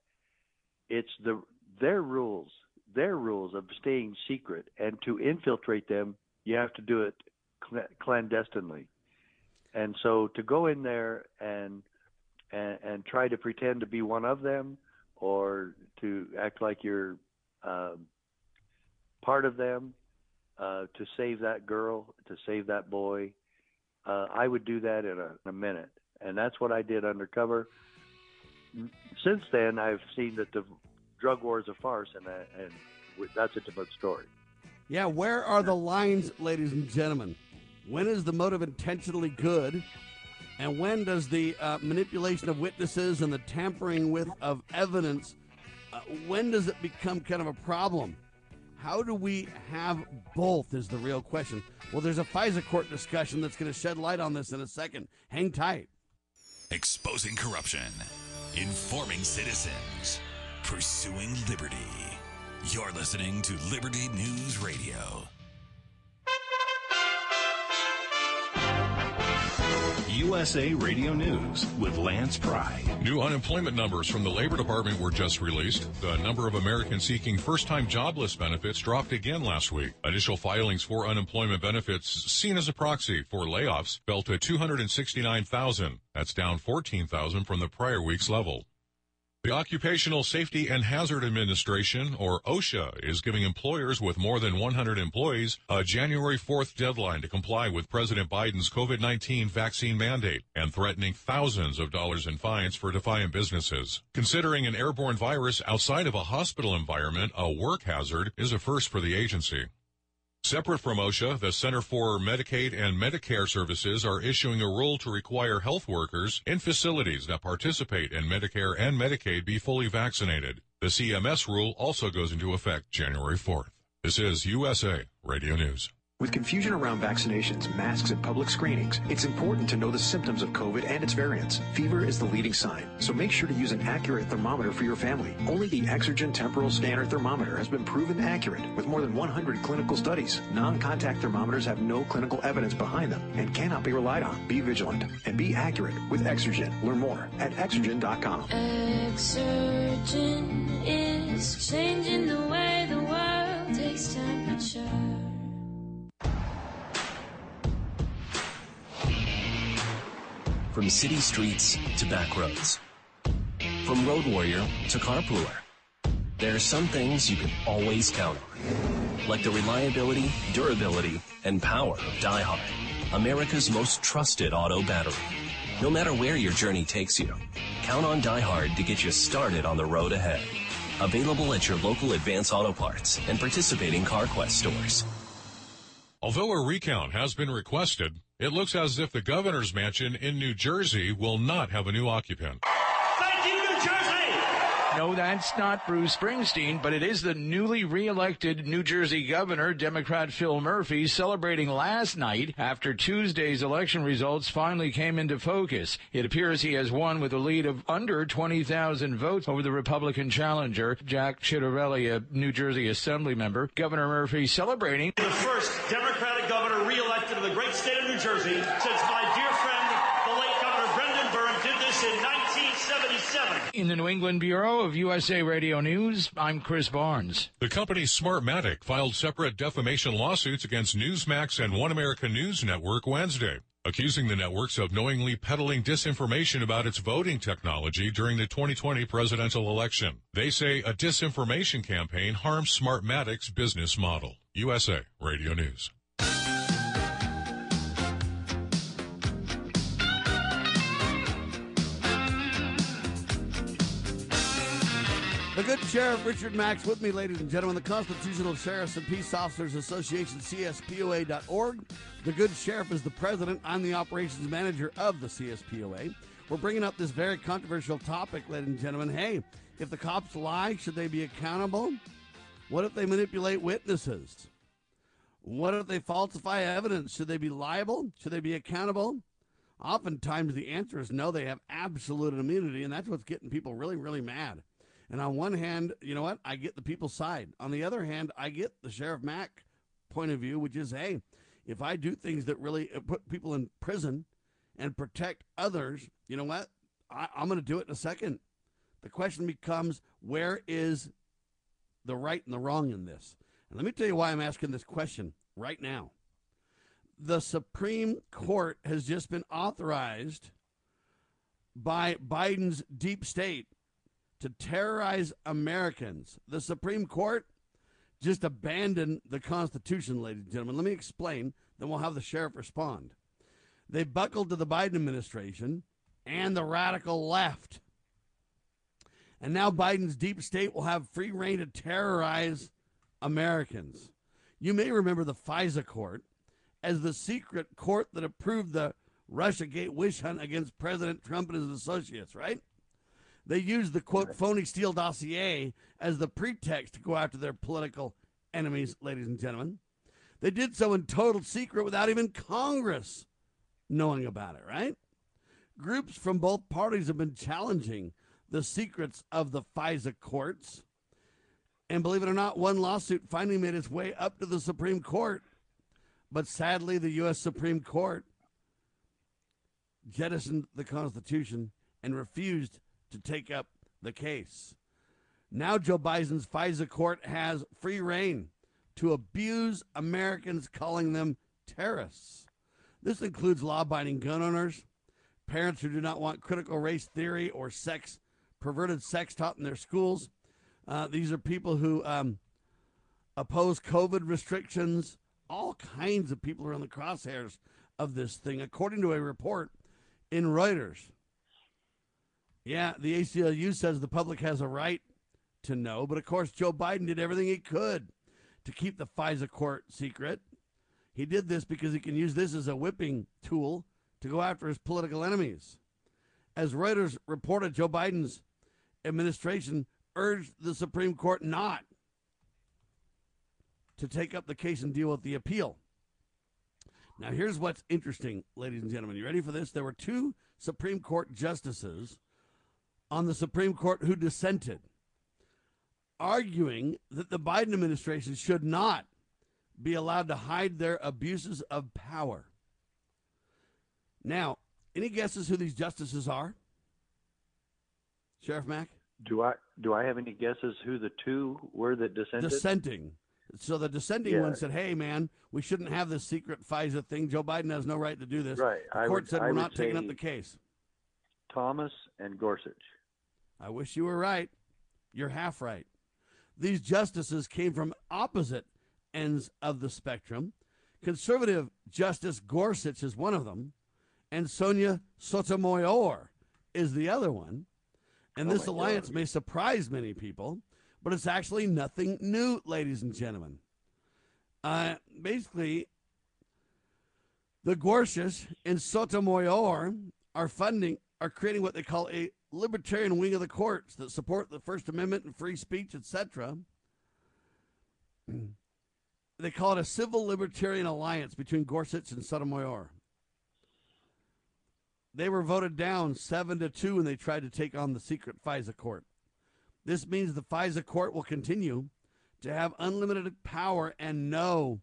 It's the their rules, their rules of staying secret, and to infiltrate them, you have to do it cl- clandestinely. And so to go in there and, and and try to pretend to be one of them or to act like you're um, part of them uh, to save that girl, to save that boy. Uh, I would do that in a, in a minute, and that's what I did undercover. Since then, I've seen that the drug war is a farce, and, uh, and that's a different story. Yeah, where are the lines, ladies and gentlemen? When is the motive intentionally good? And when does the uh, manipulation of witnesses and the tampering with of evidence, uh, when does it become kind of a problem? How do we have both is the real question. Well, there's a FISA court discussion that's going to shed light on this in a second. Hang tight. Exposing corruption, informing citizens, pursuing liberty. You're listening to Liberty News Radio. USA Radio News with Lance Pry. New unemployment numbers from the Labor Department were just released. The number of Americans seeking first-time jobless benefits dropped again last week. Initial filings for unemployment benefits, seen as a proxy for layoffs, fell to 269,000. That's down 14,000 from the prior week's level. The Occupational Safety and Hazard Administration, or OSHA, is giving employers with more than 100 employees a January 4th deadline to comply with President Biden's COVID-19 vaccine mandate and threatening thousands of dollars in fines for defiant businesses. Considering an airborne virus outside of a hospital environment a work hazard is a first for the agency. Separate from OSHA, the Center for Medicaid and Medicare Services are issuing a rule to require health workers in facilities that participate in Medicare and Medicaid be fully vaccinated. The CMS rule also goes into effect January 4th. This is USA Radio News. With confusion around vaccinations, masks, and public screenings, it's important to know the symptoms of COVID and its variants. Fever is the leading sign, so make sure to use an accurate thermometer for your family. Only the Exergen Temporal Scanner Thermometer has been proven accurate with more than 100 clinical studies. Non-contact thermometers have no clinical evidence behind them and cannot be relied on. Be vigilant and be accurate with Exergen. Learn more at Exergen.com. Exergen is changing the way the world takes temperature. From city streets to back roads. From road warrior to carpooler. There are some things you can always count on. Like the reliability, durability, and power of DieHard, America's most trusted auto battery. No matter where your journey takes you, count on DieHard to get you started on the road ahead. Available at your local Advance Auto Parts and participating CarQuest stores. Although a recount has been requested, it looks as if the governor's mansion in New Jersey will not have a new occupant. Thank you, New Jersey! No, that's not Bruce Springsteen, but it is the newly reelected New Jersey governor, Democrat Phil Murphy, celebrating last night after Tuesday's election results finally came into focus. It appears he has won with a lead of under 20,000 votes over the Republican challenger, Jack Ciattarelli, a New Jersey Assembly member. Governor Murphy celebrating. The first Democratic governor reelected in the great state of New Jersey since my dear friend, the late Governor Brendan Byrne, did this in 1977. In the New England Bureau of USA Radio News, I'm Chris Barnes. The company Smartmatic filed separate defamation lawsuits against Newsmax and One America News Network Wednesday, accusing the networks of knowingly peddling disinformation about its voting technology during the 2020 presidential election. They say a disinformation campaign harms Smartmatic's business model. USA Radio News. Good Sheriff Richard Mack's with me, ladies and gentlemen. The Constitutional Sheriffs and Peace Officers Association, CSPOA.org. The good Sheriff is the president. I'm the operations manager of the CSPOA. We're bringing up this very controversial topic, ladies and gentlemen. Hey, if the cops lie, should they be accountable? What if they manipulate witnesses? What if they falsify evidence? Should they be liable? Should they be accountable? Oftentimes, the answer is no, they have absolute immunity, and that's what's getting people really, really mad. And on one hand, you know what? I get the people's side. On the other hand, I get the Sheriff Mack point of view, which is hey, if I do things that really uh, put people in prison and protect others, you know what? I, I'm going to do it in a second. The question becomes where is the right and the wrong in this? And let me tell you why I'm asking this question right now. The Supreme Court has just been authorized by Biden's deep state to terrorize Americans. The Supreme Court just abandoned the Constitution, ladies and gentlemen. Let me explain, then we'll have the sheriff respond. They buckled to the Biden administration and the radical left. And now Biden's deep state will have free rein to terrorize Americans. You may remember the FISA court as the secret court that approved the Russiagate witch hunt against President Trump and his associates, right? They used the quote phony Steele dossier as the pretext to go after their political enemies, ladies and gentlemen. They did so in total secret without even Congress knowing about it, right? Groups from both parties have been challenging the secrets of the FISA courts. And believe it or not, one lawsuit finally made its way up to the Supreme Court. But sadly, the U.S. Supreme Court jettisoned the Constitution and refused to take up the case. Now, Joe Biden's FISA court has free rein to abuse Americans, calling them terrorists. This includes law abiding gun owners, parents who do not want critical race theory or sex, perverted sex taught in their schools. Uh, these are people who um, oppose COVID restrictions. All kinds of people are in the crosshairs of this thing, according to a report in Reuters. Yeah, the ACLU says the public has a right to know, but of course, Joe Biden did everything he could to keep the FISA court secret. He did this because he can use this as a whipping tool to go after his political enemies. As Reuters reported, Joe Biden's administration urged the Supreme Court not to take up the case and deal with the appeal. Now, here's what's interesting, ladies and gentlemen. You ready for this? There were two Supreme Court justices on the Supreme Court who dissented, arguing that the Biden administration should not be allowed to hide their abuses of power. Now, any guesses who these justices are? Sheriff Mack? Do I do I have any guesses who the two were that dissented? Dissenting. So the dissenting Yeah. one said, "Hey, man, we shouldn't have this secret FISA thing. Joe Biden has no right to do this." Right. The I court would- said we're not taking up the case. Thomas and Gorsuch. I wish you were right. You're half right. These justices came from opposite ends of the spectrum. Conservative Justice Gorsuch is one of them, and Sonia Sotomayor is the other one. And Oh this alliance may surprise many people, but it's actually nothing new, ladies and gentlemen. Uh, basically, the Gorsuch and Sotomayor are funding, are creating what they call a libertarian wing of the courts that support the First Amendment and free speech, etc. They call it a civil libertarian alliance between Gorsuch and Sotomayor. They were voted down seven to two when they tried to take on the secret FISA court. This means the FISA court will continue to have unlimited power and no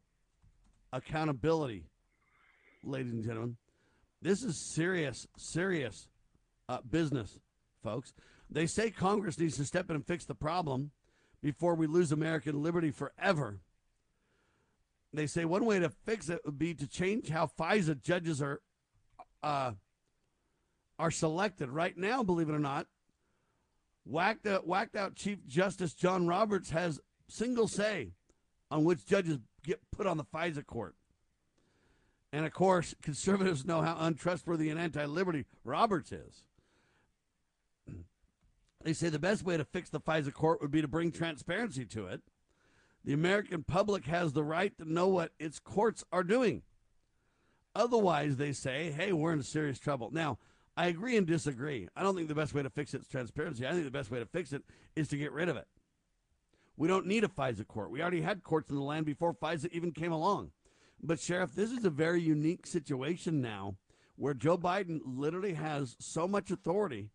accountability, ladies and gentlemen. This is serious, serious uh, business, folks. They say Congress needs to step in and fix the problem before we lose American liberty forever. They say one way to fix it would be to change how FISA judges are uh, are selected. Right now, believe it or not, whacked out, whacked out Chief Justice John Roberts has single say on which judges get put on the FISA court. And of course, conservatives know how untrustworthy and anti liberty Roberts is. They say the best way to fix the FISA court would be to bring transparency to it. The American public has the right to know what its courts are doing. Otherwise, they say, hey, we're in serious trouble. Now, I agree and disagree. I don't think the best way to fix it is transparency. I think the best way to fix it is to get rid of it. We don't need a FISA court. We already had courts in the land before FISA even came along. But, Sheriff, this is a very unique situation now where Joe Biden literally has so much authority.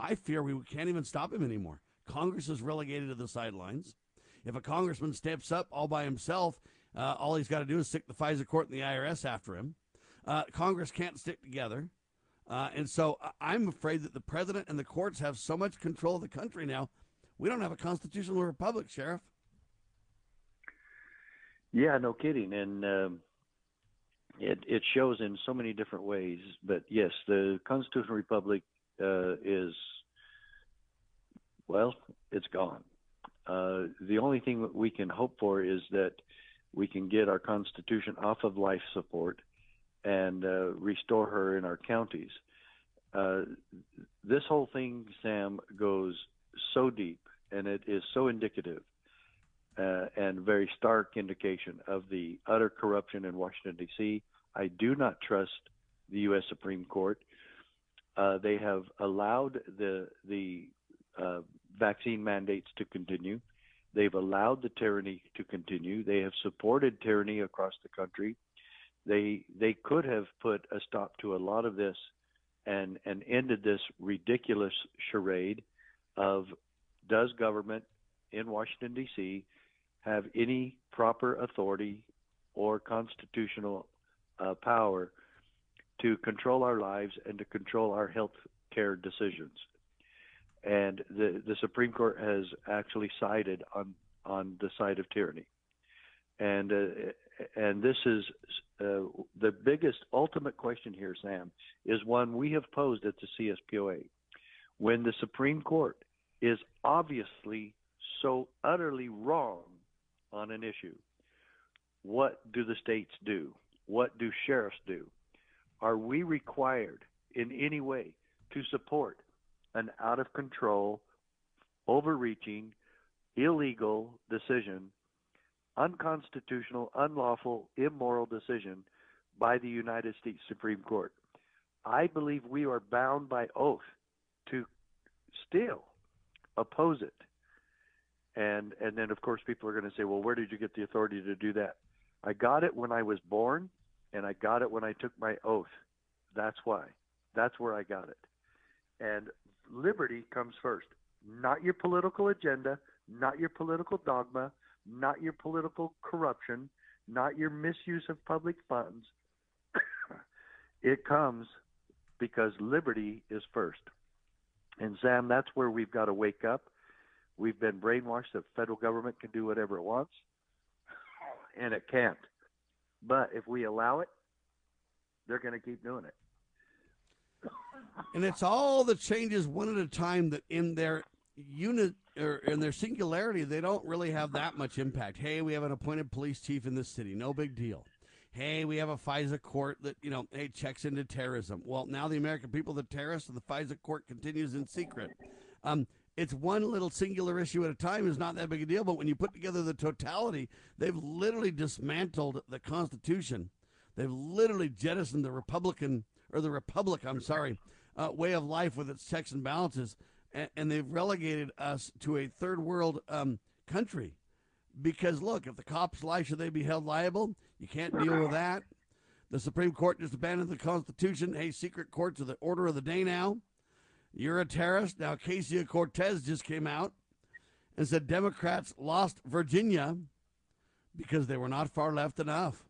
I fear we can't even stop him anymore. Congress is relegated to the sidelines. If a congressman steps up all by himself, uh, all he's got to do is stick the FISA court and the IRS after him. Uh, Congress can't stick together. Uh, and so I'm afraid that the president and the courts have so much control of the country now. We don't have a constitutional republic, Sheriff. Yeah, no kidding, and um, it it shows in so many different ways. But yes, the constitutional republic uh, is well, it's gone. Uh, the only thing that we can hope for is that we can get our constitution off of life support and uh, restore her in our counties. Uh, this whole thing, Sam, goes so deep, and it is so indicative uh, and very stark indication of the utter corruption in Washington D.C. I do not trust the U.S. Supreme Court. Uh, they have allowed the the uh, vaccine mandates to continue. They've allowed the tyranny to continue. They have supported tyranny across the country. They they could have put a stop to a lot of this and and ended this ridiculous charade of does government in Washington D.C. have any proper authority or constitutional uh, power to control our lives and to control our health care decisions. And the, the Supreme Court has actually sided on, on the side of tyranny. And, uh, and this is uh, the biggest ultimate question here, Sam, is one we have posed at the CSPOA. When the Supreme Court is obviously so utterly wrong on an issue, what do the states do? What do sheriffs do? Are we required in any way to support an out of control, overreaching, illegal decision, unconstitutional, unlawful, immoral decision by the United States Supreme Court? I believe we are bound by oath to still oppose it. And and then of course people are going to say, "Well, where did you get the authority to do that?" I got it when I was born and I got it when I took my oath. That's why. That's where I got it. And liberty comes first. Not your political agenda, not your political dogma, not your political corruption, not your misuse of public funds. it comes because liberty is first. And Sam, that's where we've got to wake up. We've been brainwashed that federal government can do whatever it wants, and it can't. But if we allow it, they're going to keep doing it. and it's all the changes one at a time that in their unit or in their singularity they don't really have that much impact. Hey, we have an appointed police chief in this city, no big deal. Hey, we have a FISA court that you know hey checks into terrorism. Well, now the American people, the terrorists, and the FISA court continues in secret. Um, it's one little singular issue at a time is not that big a deal, but when you put together the totality, they've literally dismantled the Constitution. They've literally jettisoned the Republican or the Republic, I'm sorry, uh, way of life with its checks and balances, and, and they've relegated us to a third world um, country. Because look, if the cops lie, should they be held liable? You can't deal with that. The Supreme Court just abandoned the Constitution. Hey, secret courts are the order of the day now. You're a terrorist. Now, Ocasio Cortez just came out and said Democrats lost Virginia because they were not far left enough.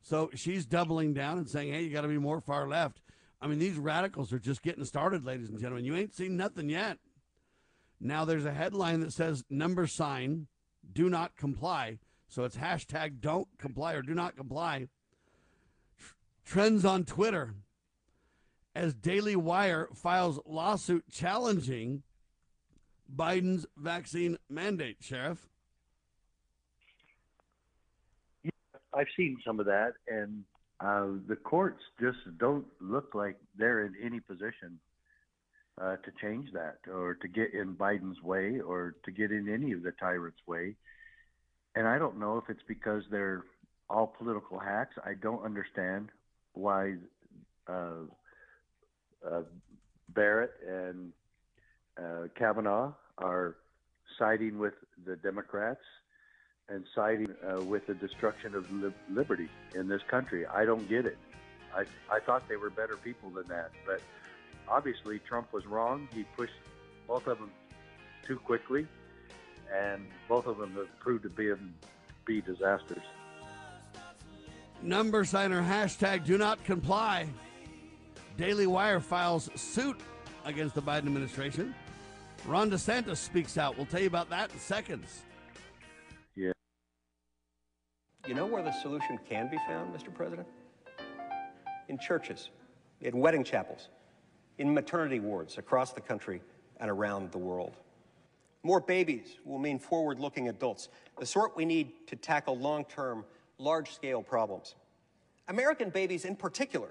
So she's doubling down and saying, hey, you got to be more far left. I mean, these radicals are just getting started, ladies and gentlemen. You ain't seen nothing yet. Now, there's a headline that says number sign, do not comply. So it's hashtag don't comply or do not comply. Trends on Twitter as Daily Wire files lawsuit challenging Biden's vaccine mandate, Sheriff. I've seen some of that, and uh, the courts just don't look like they're in any position uh, to change that or to get in Biden's way or to get in any of the tyrants' way. And I don't know if it's because they're all political hacks. I don't understand why uh, Barrett and uh, Kavanaugh are siding with the Democrats and siding uh, with the destruction of li- liberty in this country. I don't get it. I, I thought they were better people than that, but obviously Trump was wrong. He pushed both of them too quickly, and both of them have proved to be, be disasters. Number signer hashtag do not comply. Daily Wire files suit against the Biden administration. Ron DeSantis speaks out. We'll tell you about that in seconds. Yeah. You know where the solution can be found, Mr. President? In churches, in wedding chapels, in maternity wards across the country and around the world. More babies will mean forward looking adults, the sort we need to tackle long term, large scale problems. American babies, in particular,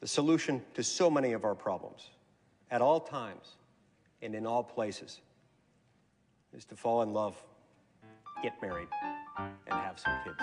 the solution to so many of our problems at all times and in all places is to fall in love, get married, and have some kids.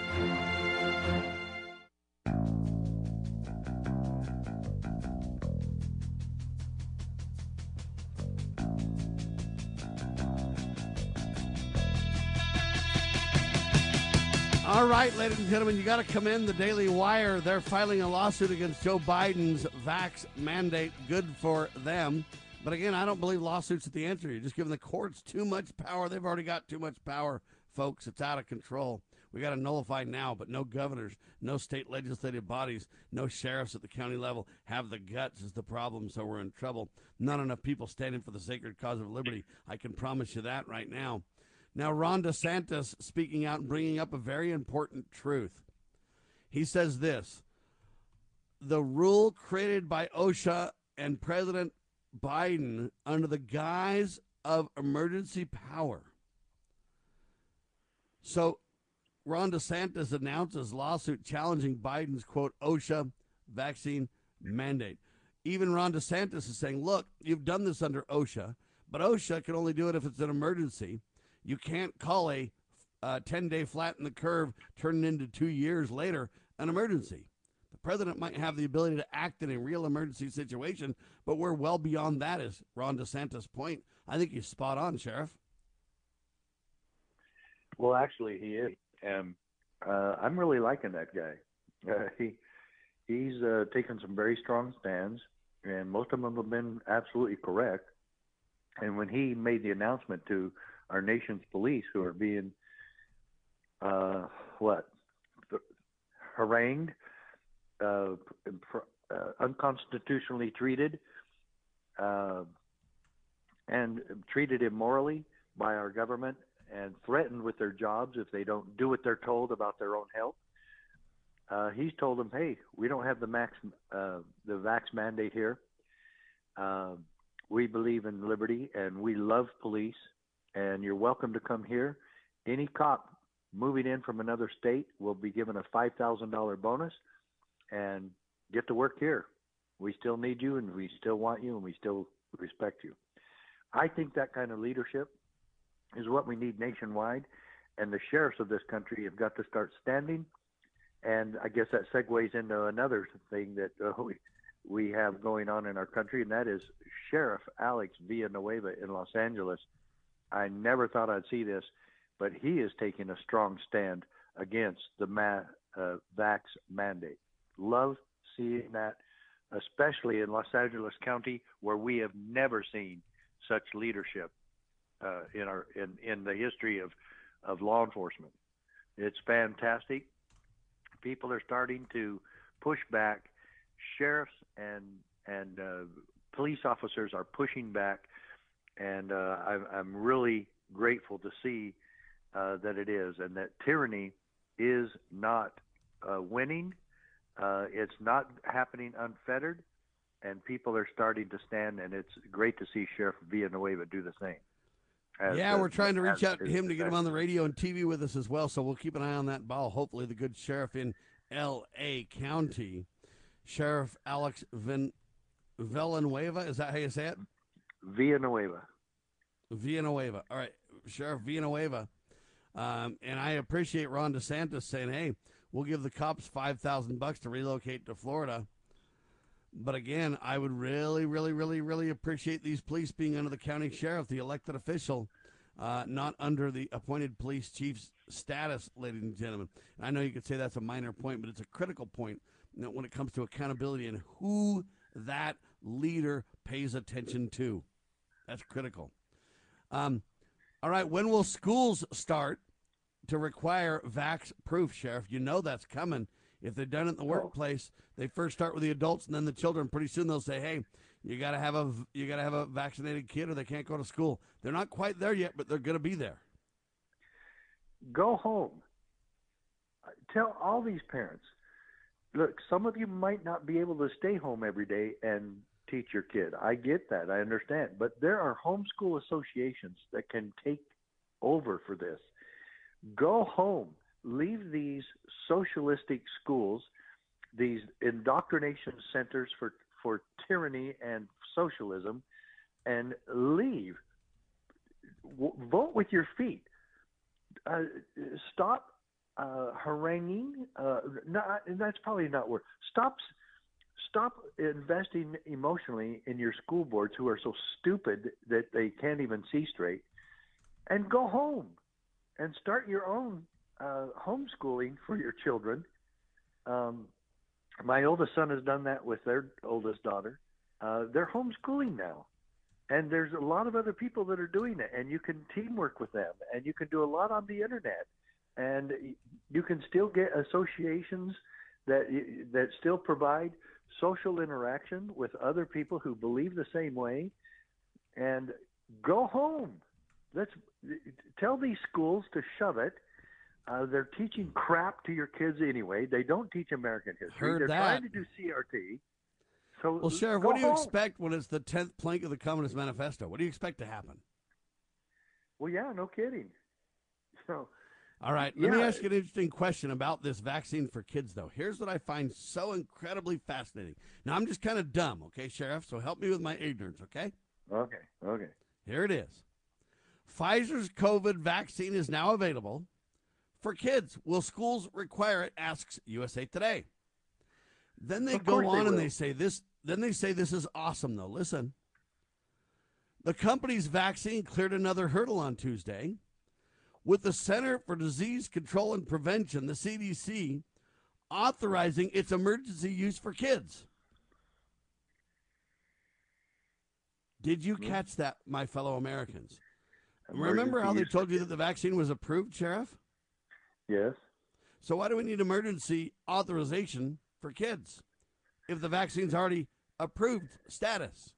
All right, ladies and gentlemen, you got to commend the Daily Wire. They're filing a lawsuit against Joe Biden's vax mandate. Good for them. But again, I don't believe lawsuits at the answer. You're just giving the courts too much power. They've already got too much power, folks. It's out of control. We got to nullify now, but no governors, no state legislative bodies, no sheriffs at the county level have the guts is the problem, so we're in trouble. Not enough people standing for the sacred cause of liberty. I can promise you that right now. Now, Ron DeSantis speaking out and bringing up a very important truth. He says this the rule created by OSHA and President Biden under the guise of emergency power. So, Ron DeSantis announces lawsuit challenging Biden's quote OSHA vaccine mandate. Even Ron DeSantis is saying, look, you've done this under OSHA, but OSHA can only do it if it's an emergency. You can't call a uh, 10 day flat in the curve turning into two years later an emergency. The president might have the ability to act in a real emergency situation, but we're well beyond that, is Ron DeSantis' point. I think he's spot on, Sheriff. Well, actually, he is. And uh, I'm really liking that guy. Uh, he he's uh, taken some very strong stands, and most of them have been absolutely correct. And when he made the announcement to our nation's police who are being uh, what harangued, uh, uh, unconstitutionally treated, uh, and treated immorally by our government, and threatened with their jobs if they don't do what they're told about their own health. Uh, he's told them, "Hey, we don't have the max uh, the vax mandate here. we believe in liberty, and we love police." And you're welcome to come here. Any cop moving in from another state will be given a $5,000 bonus and get to work here. We still need you and we still want you and we still respect you. I think that kind of leadership is what we need nationwide, and the sheriffs of this country have got to start standing. And I guess that segues into another thing that uh, we, we have going on in our country, and that is Sheriff Alex Villanueva in Los Angeles I never thought I'd see this, but he is taking a strong stand against the ma- uh, vax mandate. Love seeing that, especially in Los Angeles County, where we have never seen such leadership uh, in our in, in the history of of law enforcement. It's fantastic. People are starting to push back. Sheriffs and and uh, police officers are pushing back and uh, I'm, I'm really grateful to see uh, that it is, and that tyranny is not uh, winning. Uh, it's not happening unfettered, and people are starting to stand. And it's great to see Sheriff Villanueva do the same. As, yeah, we're trying to reach out to him to get him on the radio and TV with us as well. So we'll keep an eye on that ball. Hopefully, the good sheriff in L.A. County, Sheriff Alex Vin- Villanueva. Is that how you say it? Villanueva. Villanueva. All right, Sheriff Villanueva. Um, and I appreciate Ron DeSantis saying, "Hey, we'll give the cops five thousand bucks to relocate to Florida." But again, I would really, really, really, really appreciate these police being under the county sheriff, the elected official, uh, not under the appointed police chief's status, ladies and gentlemen. And I know you could say that's a minor point, but it's a critical point when it comes to accountability and who that leader pays attention to. That's critical. Um, all right, when will schools start to require vax proof, Sheriff? You know that's coming. If they're done it in the workplace, they first start with the adults and then the children. Pretty soon they'll say, "Hey, you got to have a you got to have a vaccinated kid, or they can't go to school." They're not quite there yet, but they're going to be there. Go home. Tell all these parents. Look, some of you might not be able to stay home every day and teach your kid. I get that. I understand. But there are homeschool associations that can take over for this. Go home. Leave these socialistic schools, these indoctrination centers for, for tyranny and socialism, and leave. W- vote with your feet. Uh, stop uh, haranguing. Uh, not, that's probably not word. Stop stop investing emotionally in your school boards who are so stupid that they can't even see straight and go home and start your own uh, homeschooling for your children. Um, my oldest son has done that with their oldest daughter. Uh, they're homeschooling now. And there's a lot of other people that are doing it, and you can teamwork with them, and you can do a lot on the internet, and you can still get associations that that still provide social interaction with other people who believe the same way and go home let's tell these schools to shove it uh, they're teaching crap to your kids anyway they don't teach american history Heard they're that. trying to do crt so Well, Sheriff, what do you home. expect when it's the tenth plank of the Communist Manifesto? What do you expect to happen? well yeah no kidding so All right, let me ask you an interesting question about this vaccine for kids, though. Here's what I find so incredibly fascinating. Now, I'm just kind of dumb, okay, Sheriff? So help me with my ignorance, okay? okay okay Here it is Pfizer's COVID vaccine is now available for kids. Will schools require it? Asks USA Today. Then they go course they on and they say this. Then they say this is awesome, though. Listen. The company's vaccine cleared another hurdle on Tuesday with the Center for Disease Control and Prevention, the CDC, authorizing its emergency use for kids. Did you catch that, my fellow Americans? Remember how they told you that the vaccine was approved, Sheriff? yes So why do we need emergency authorization for kids if the vaccine's already approved status?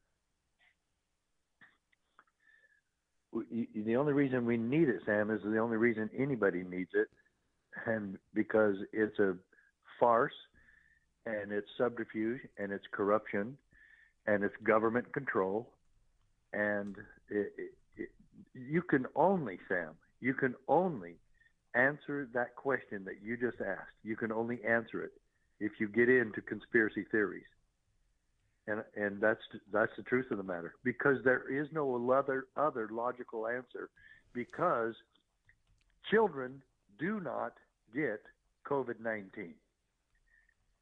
The only reason we need it, Sam, is the only reason anybody needs it, and because it's a farce, and it's subterfuge, and it's corruption, and it's government control, and it, it, it, you can only, Sam, you can only answer that question that you just asked. You can only answer it if you get into conspiracy theories and and that's that's the truth of the matter because there is no other other logical answer because children do not get COVID nineteen.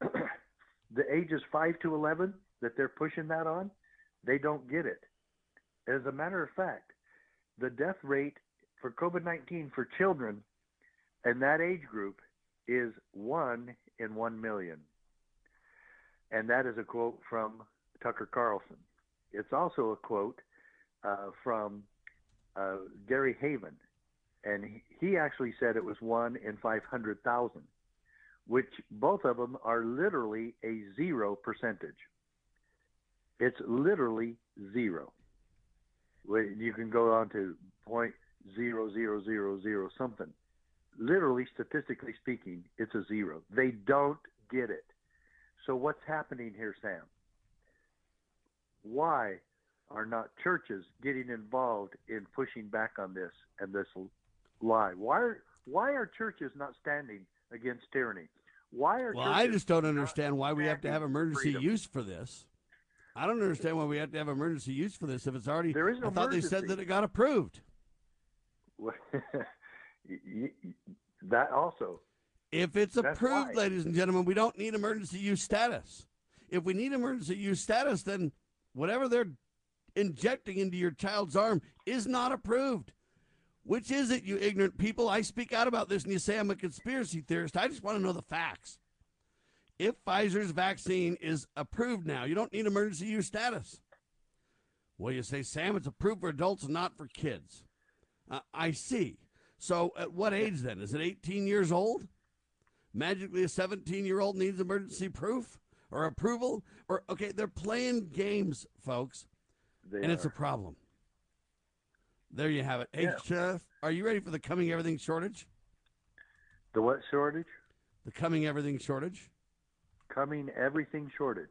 the ages five to eleven that they're pushing that on, they don't get it. As a matter of fact, the death rate for COVID nineteen for children in that age group is one in one million. And that is a quote from Tucker Carlson. It's also a quote uh, from uh, Gary Haven, and he, actually said it was one in 500,000, which both of them are literally a zero percentage. It's literally zero. You can go on to point zero zero zero zero something. Literally, statistically speaking, it's a zero. They don't get it. So what's happening here, Sam? Why are not churches getting involved in pushing back on this and this lie? Why are why are churches not standing against tyranny? Why are Well, I just don't understand why we have to have emergency freedom? use for this. I don't understand why we have to have emergency use for this if it's already. There is no I thought they said that it got approved. That also. If it's That's approved, why. ladies and gentlemen, we don't need emergency use status. If we need emergency use status, then whatever they're injecting into your child's arm is not approved. Which is it, you ignorant people? I speak out about this and you say I'm a conspiracy theorist. I just want to know the facts. if Pfizer's vaccine is approved now, you don't need emergency use status. Well, you say, Sam, it's approved for adults and not for kids. Uh, I see. So, at what age then? Is it 18 years old? Magically, a 17 year old needs emergency proof or approval? Or, okay, they're playing games, folks, They and it's a problem. There you have it. Hey, Yeah. Sheriff, are you ready for the coming everything shortage? The what shortage? The coming everything shortage? Coming everything shortage.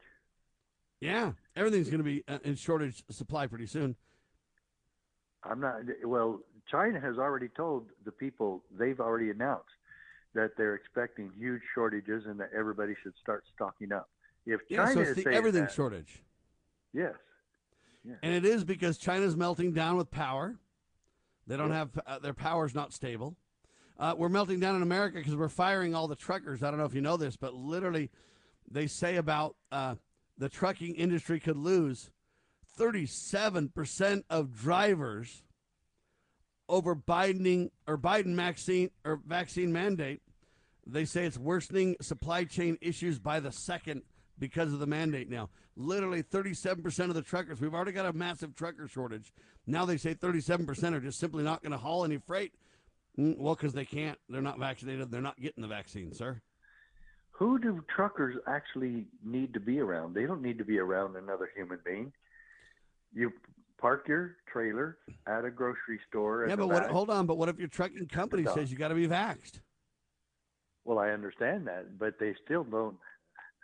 Yeah, everything's going to be uh, in shortage supply pretty soon. I'm not. Well, China has already told the people they've already announced that they're expecting huge shortages and that everybody should start stocking up. If Yeah, China so it's is the everything that, shortage. yes, And it is because China's melting down with power. They don't Yeah. have uh, their power's not stable. Uh, we're melting down in America because we're firing all the truckers. I don't know if you know this, but literally, they say about uh, the trucking industry could lose 37% of drivers over Biden or Biden vaccine or vaccine mandate. They say it's worsening supply chain issues by the second because of the mandate now. Literally 37% of the truckers, we've already got a massive trucker shortage. Now they say 37% are just simply not going to haul any freight. Mm, Well, because they can't. They're not vaccinated. They're not getting the vaccine, sir. who do truckers actually need to be around? They don't need to be around another human being. You park your trailer at a grocery store. Yeah, but what, hold on. But what if your trucking company says you got to be vaxxed? Well, I understand that, but they still don't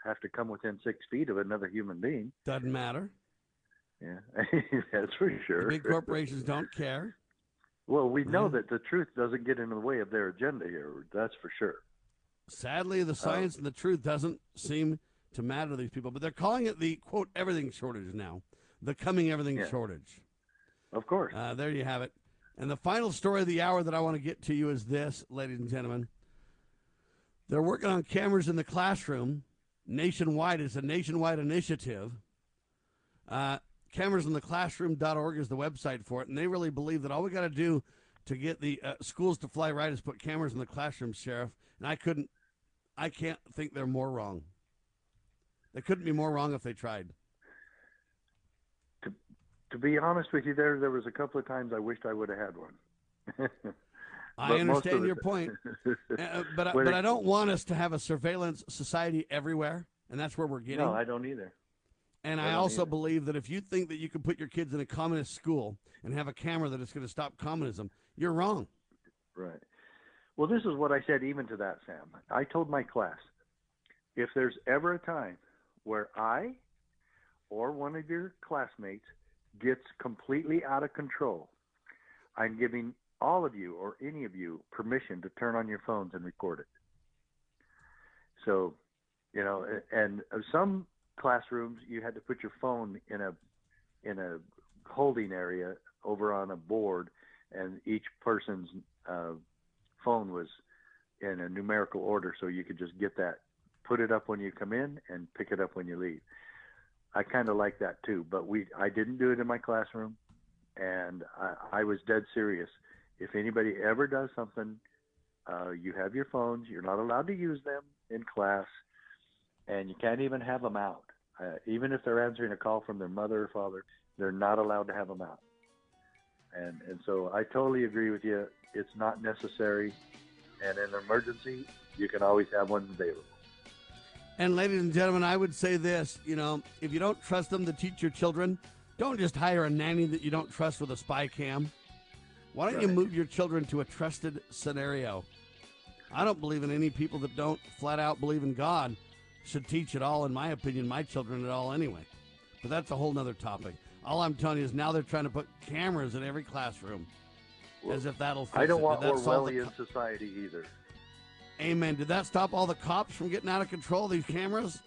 have to come within six feet of another human being. Doesn't matter. Yeah, that's for sure. The big corporations don't care. Well, we know Yeah. that the truth doesn't get in the way of their agenda here. That's for sure. Sadly, the science and the truth doesn't seem to matter to these people. But they're calling it the quote everything shortage now, the coming everything Yeah. shortage. Of course. Uh, there you have it. And the final story of the hour that I want to get to you is this, ladies and gentlemen. They're working on cameras in the classroom nationwide. It's a nationwide initiative. Uh, cameras-in-the-classroom.org is the website for it, and they really believe that all we got to do to get the uh, schools to fly right is put cameras in the classroom, Sheriff. And I couldn't, I can't think they're more wrong. They couldn't be more wrong if they tried. To, To be honest with you, there there was a couple of times I wished I would have had one. I But most of understand your point, Uh, but I, but it- I don't want us to have a surveillance society everywhere, and that's where we're getting. No, I don't either. and I I also either. believe that if you think that you can put your kids in a communist school and have a camera that is going to stop communism, you're wrong. Right. Well, this is what I said even to that, Sam. I told my class if there's ever a time where I or one of your classmates gets completely out of control, I'm giving all of you or any of you permission to turn on your phones and record it. So, you know, and some classrooms you had to put your phone in a in a holding area over on a board, and each person's uh, phone was in a numerical order, so you could just get that, put it up when you come in, and pick it up when you leave. I kind of like that too, but we I didn't do it in my classroom, and I, I was dead serious. If anybody ever does something, uh, you have your phones. You're not allowed to use them in class, and you can't even have them out. Uh, even if they're answering a call from their mother or father, they're not allowed to have them out. And and so I totally agree with you. It's not necessary, and in an emergency, you can always have one available. And ladies and gentlemen, I would say this: you know, if you don't trust them to teach your children, don't just hire a nanny that you don't trust with a spy cam. Why don't you move your children to a trusted scenario? I don't believe in any people that don't flat out believe in God should teach at all, in my opinion, my children at all anyway. But that's a whole nother topic. All I'm telling you is now they're trying to put cameras in every classroom as if that'll fix I don't it. want Did that solve the Orwellian society either. Amen. Did that stop all the cops from getting out of control? These cameras?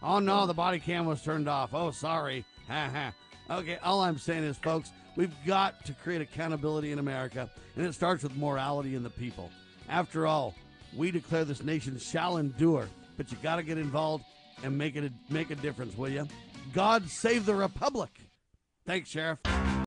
Oh no, the body cam was turned off. Oh, sorry. Ha ha. Okay, all I'm saying is, folks, we've got to create accountability in America, and it starts with morality in the people. After all, we declare this nation shall endure, but you got to get involved and make it a, make a difference, will you? God save the republic. Thanks, Sheriff.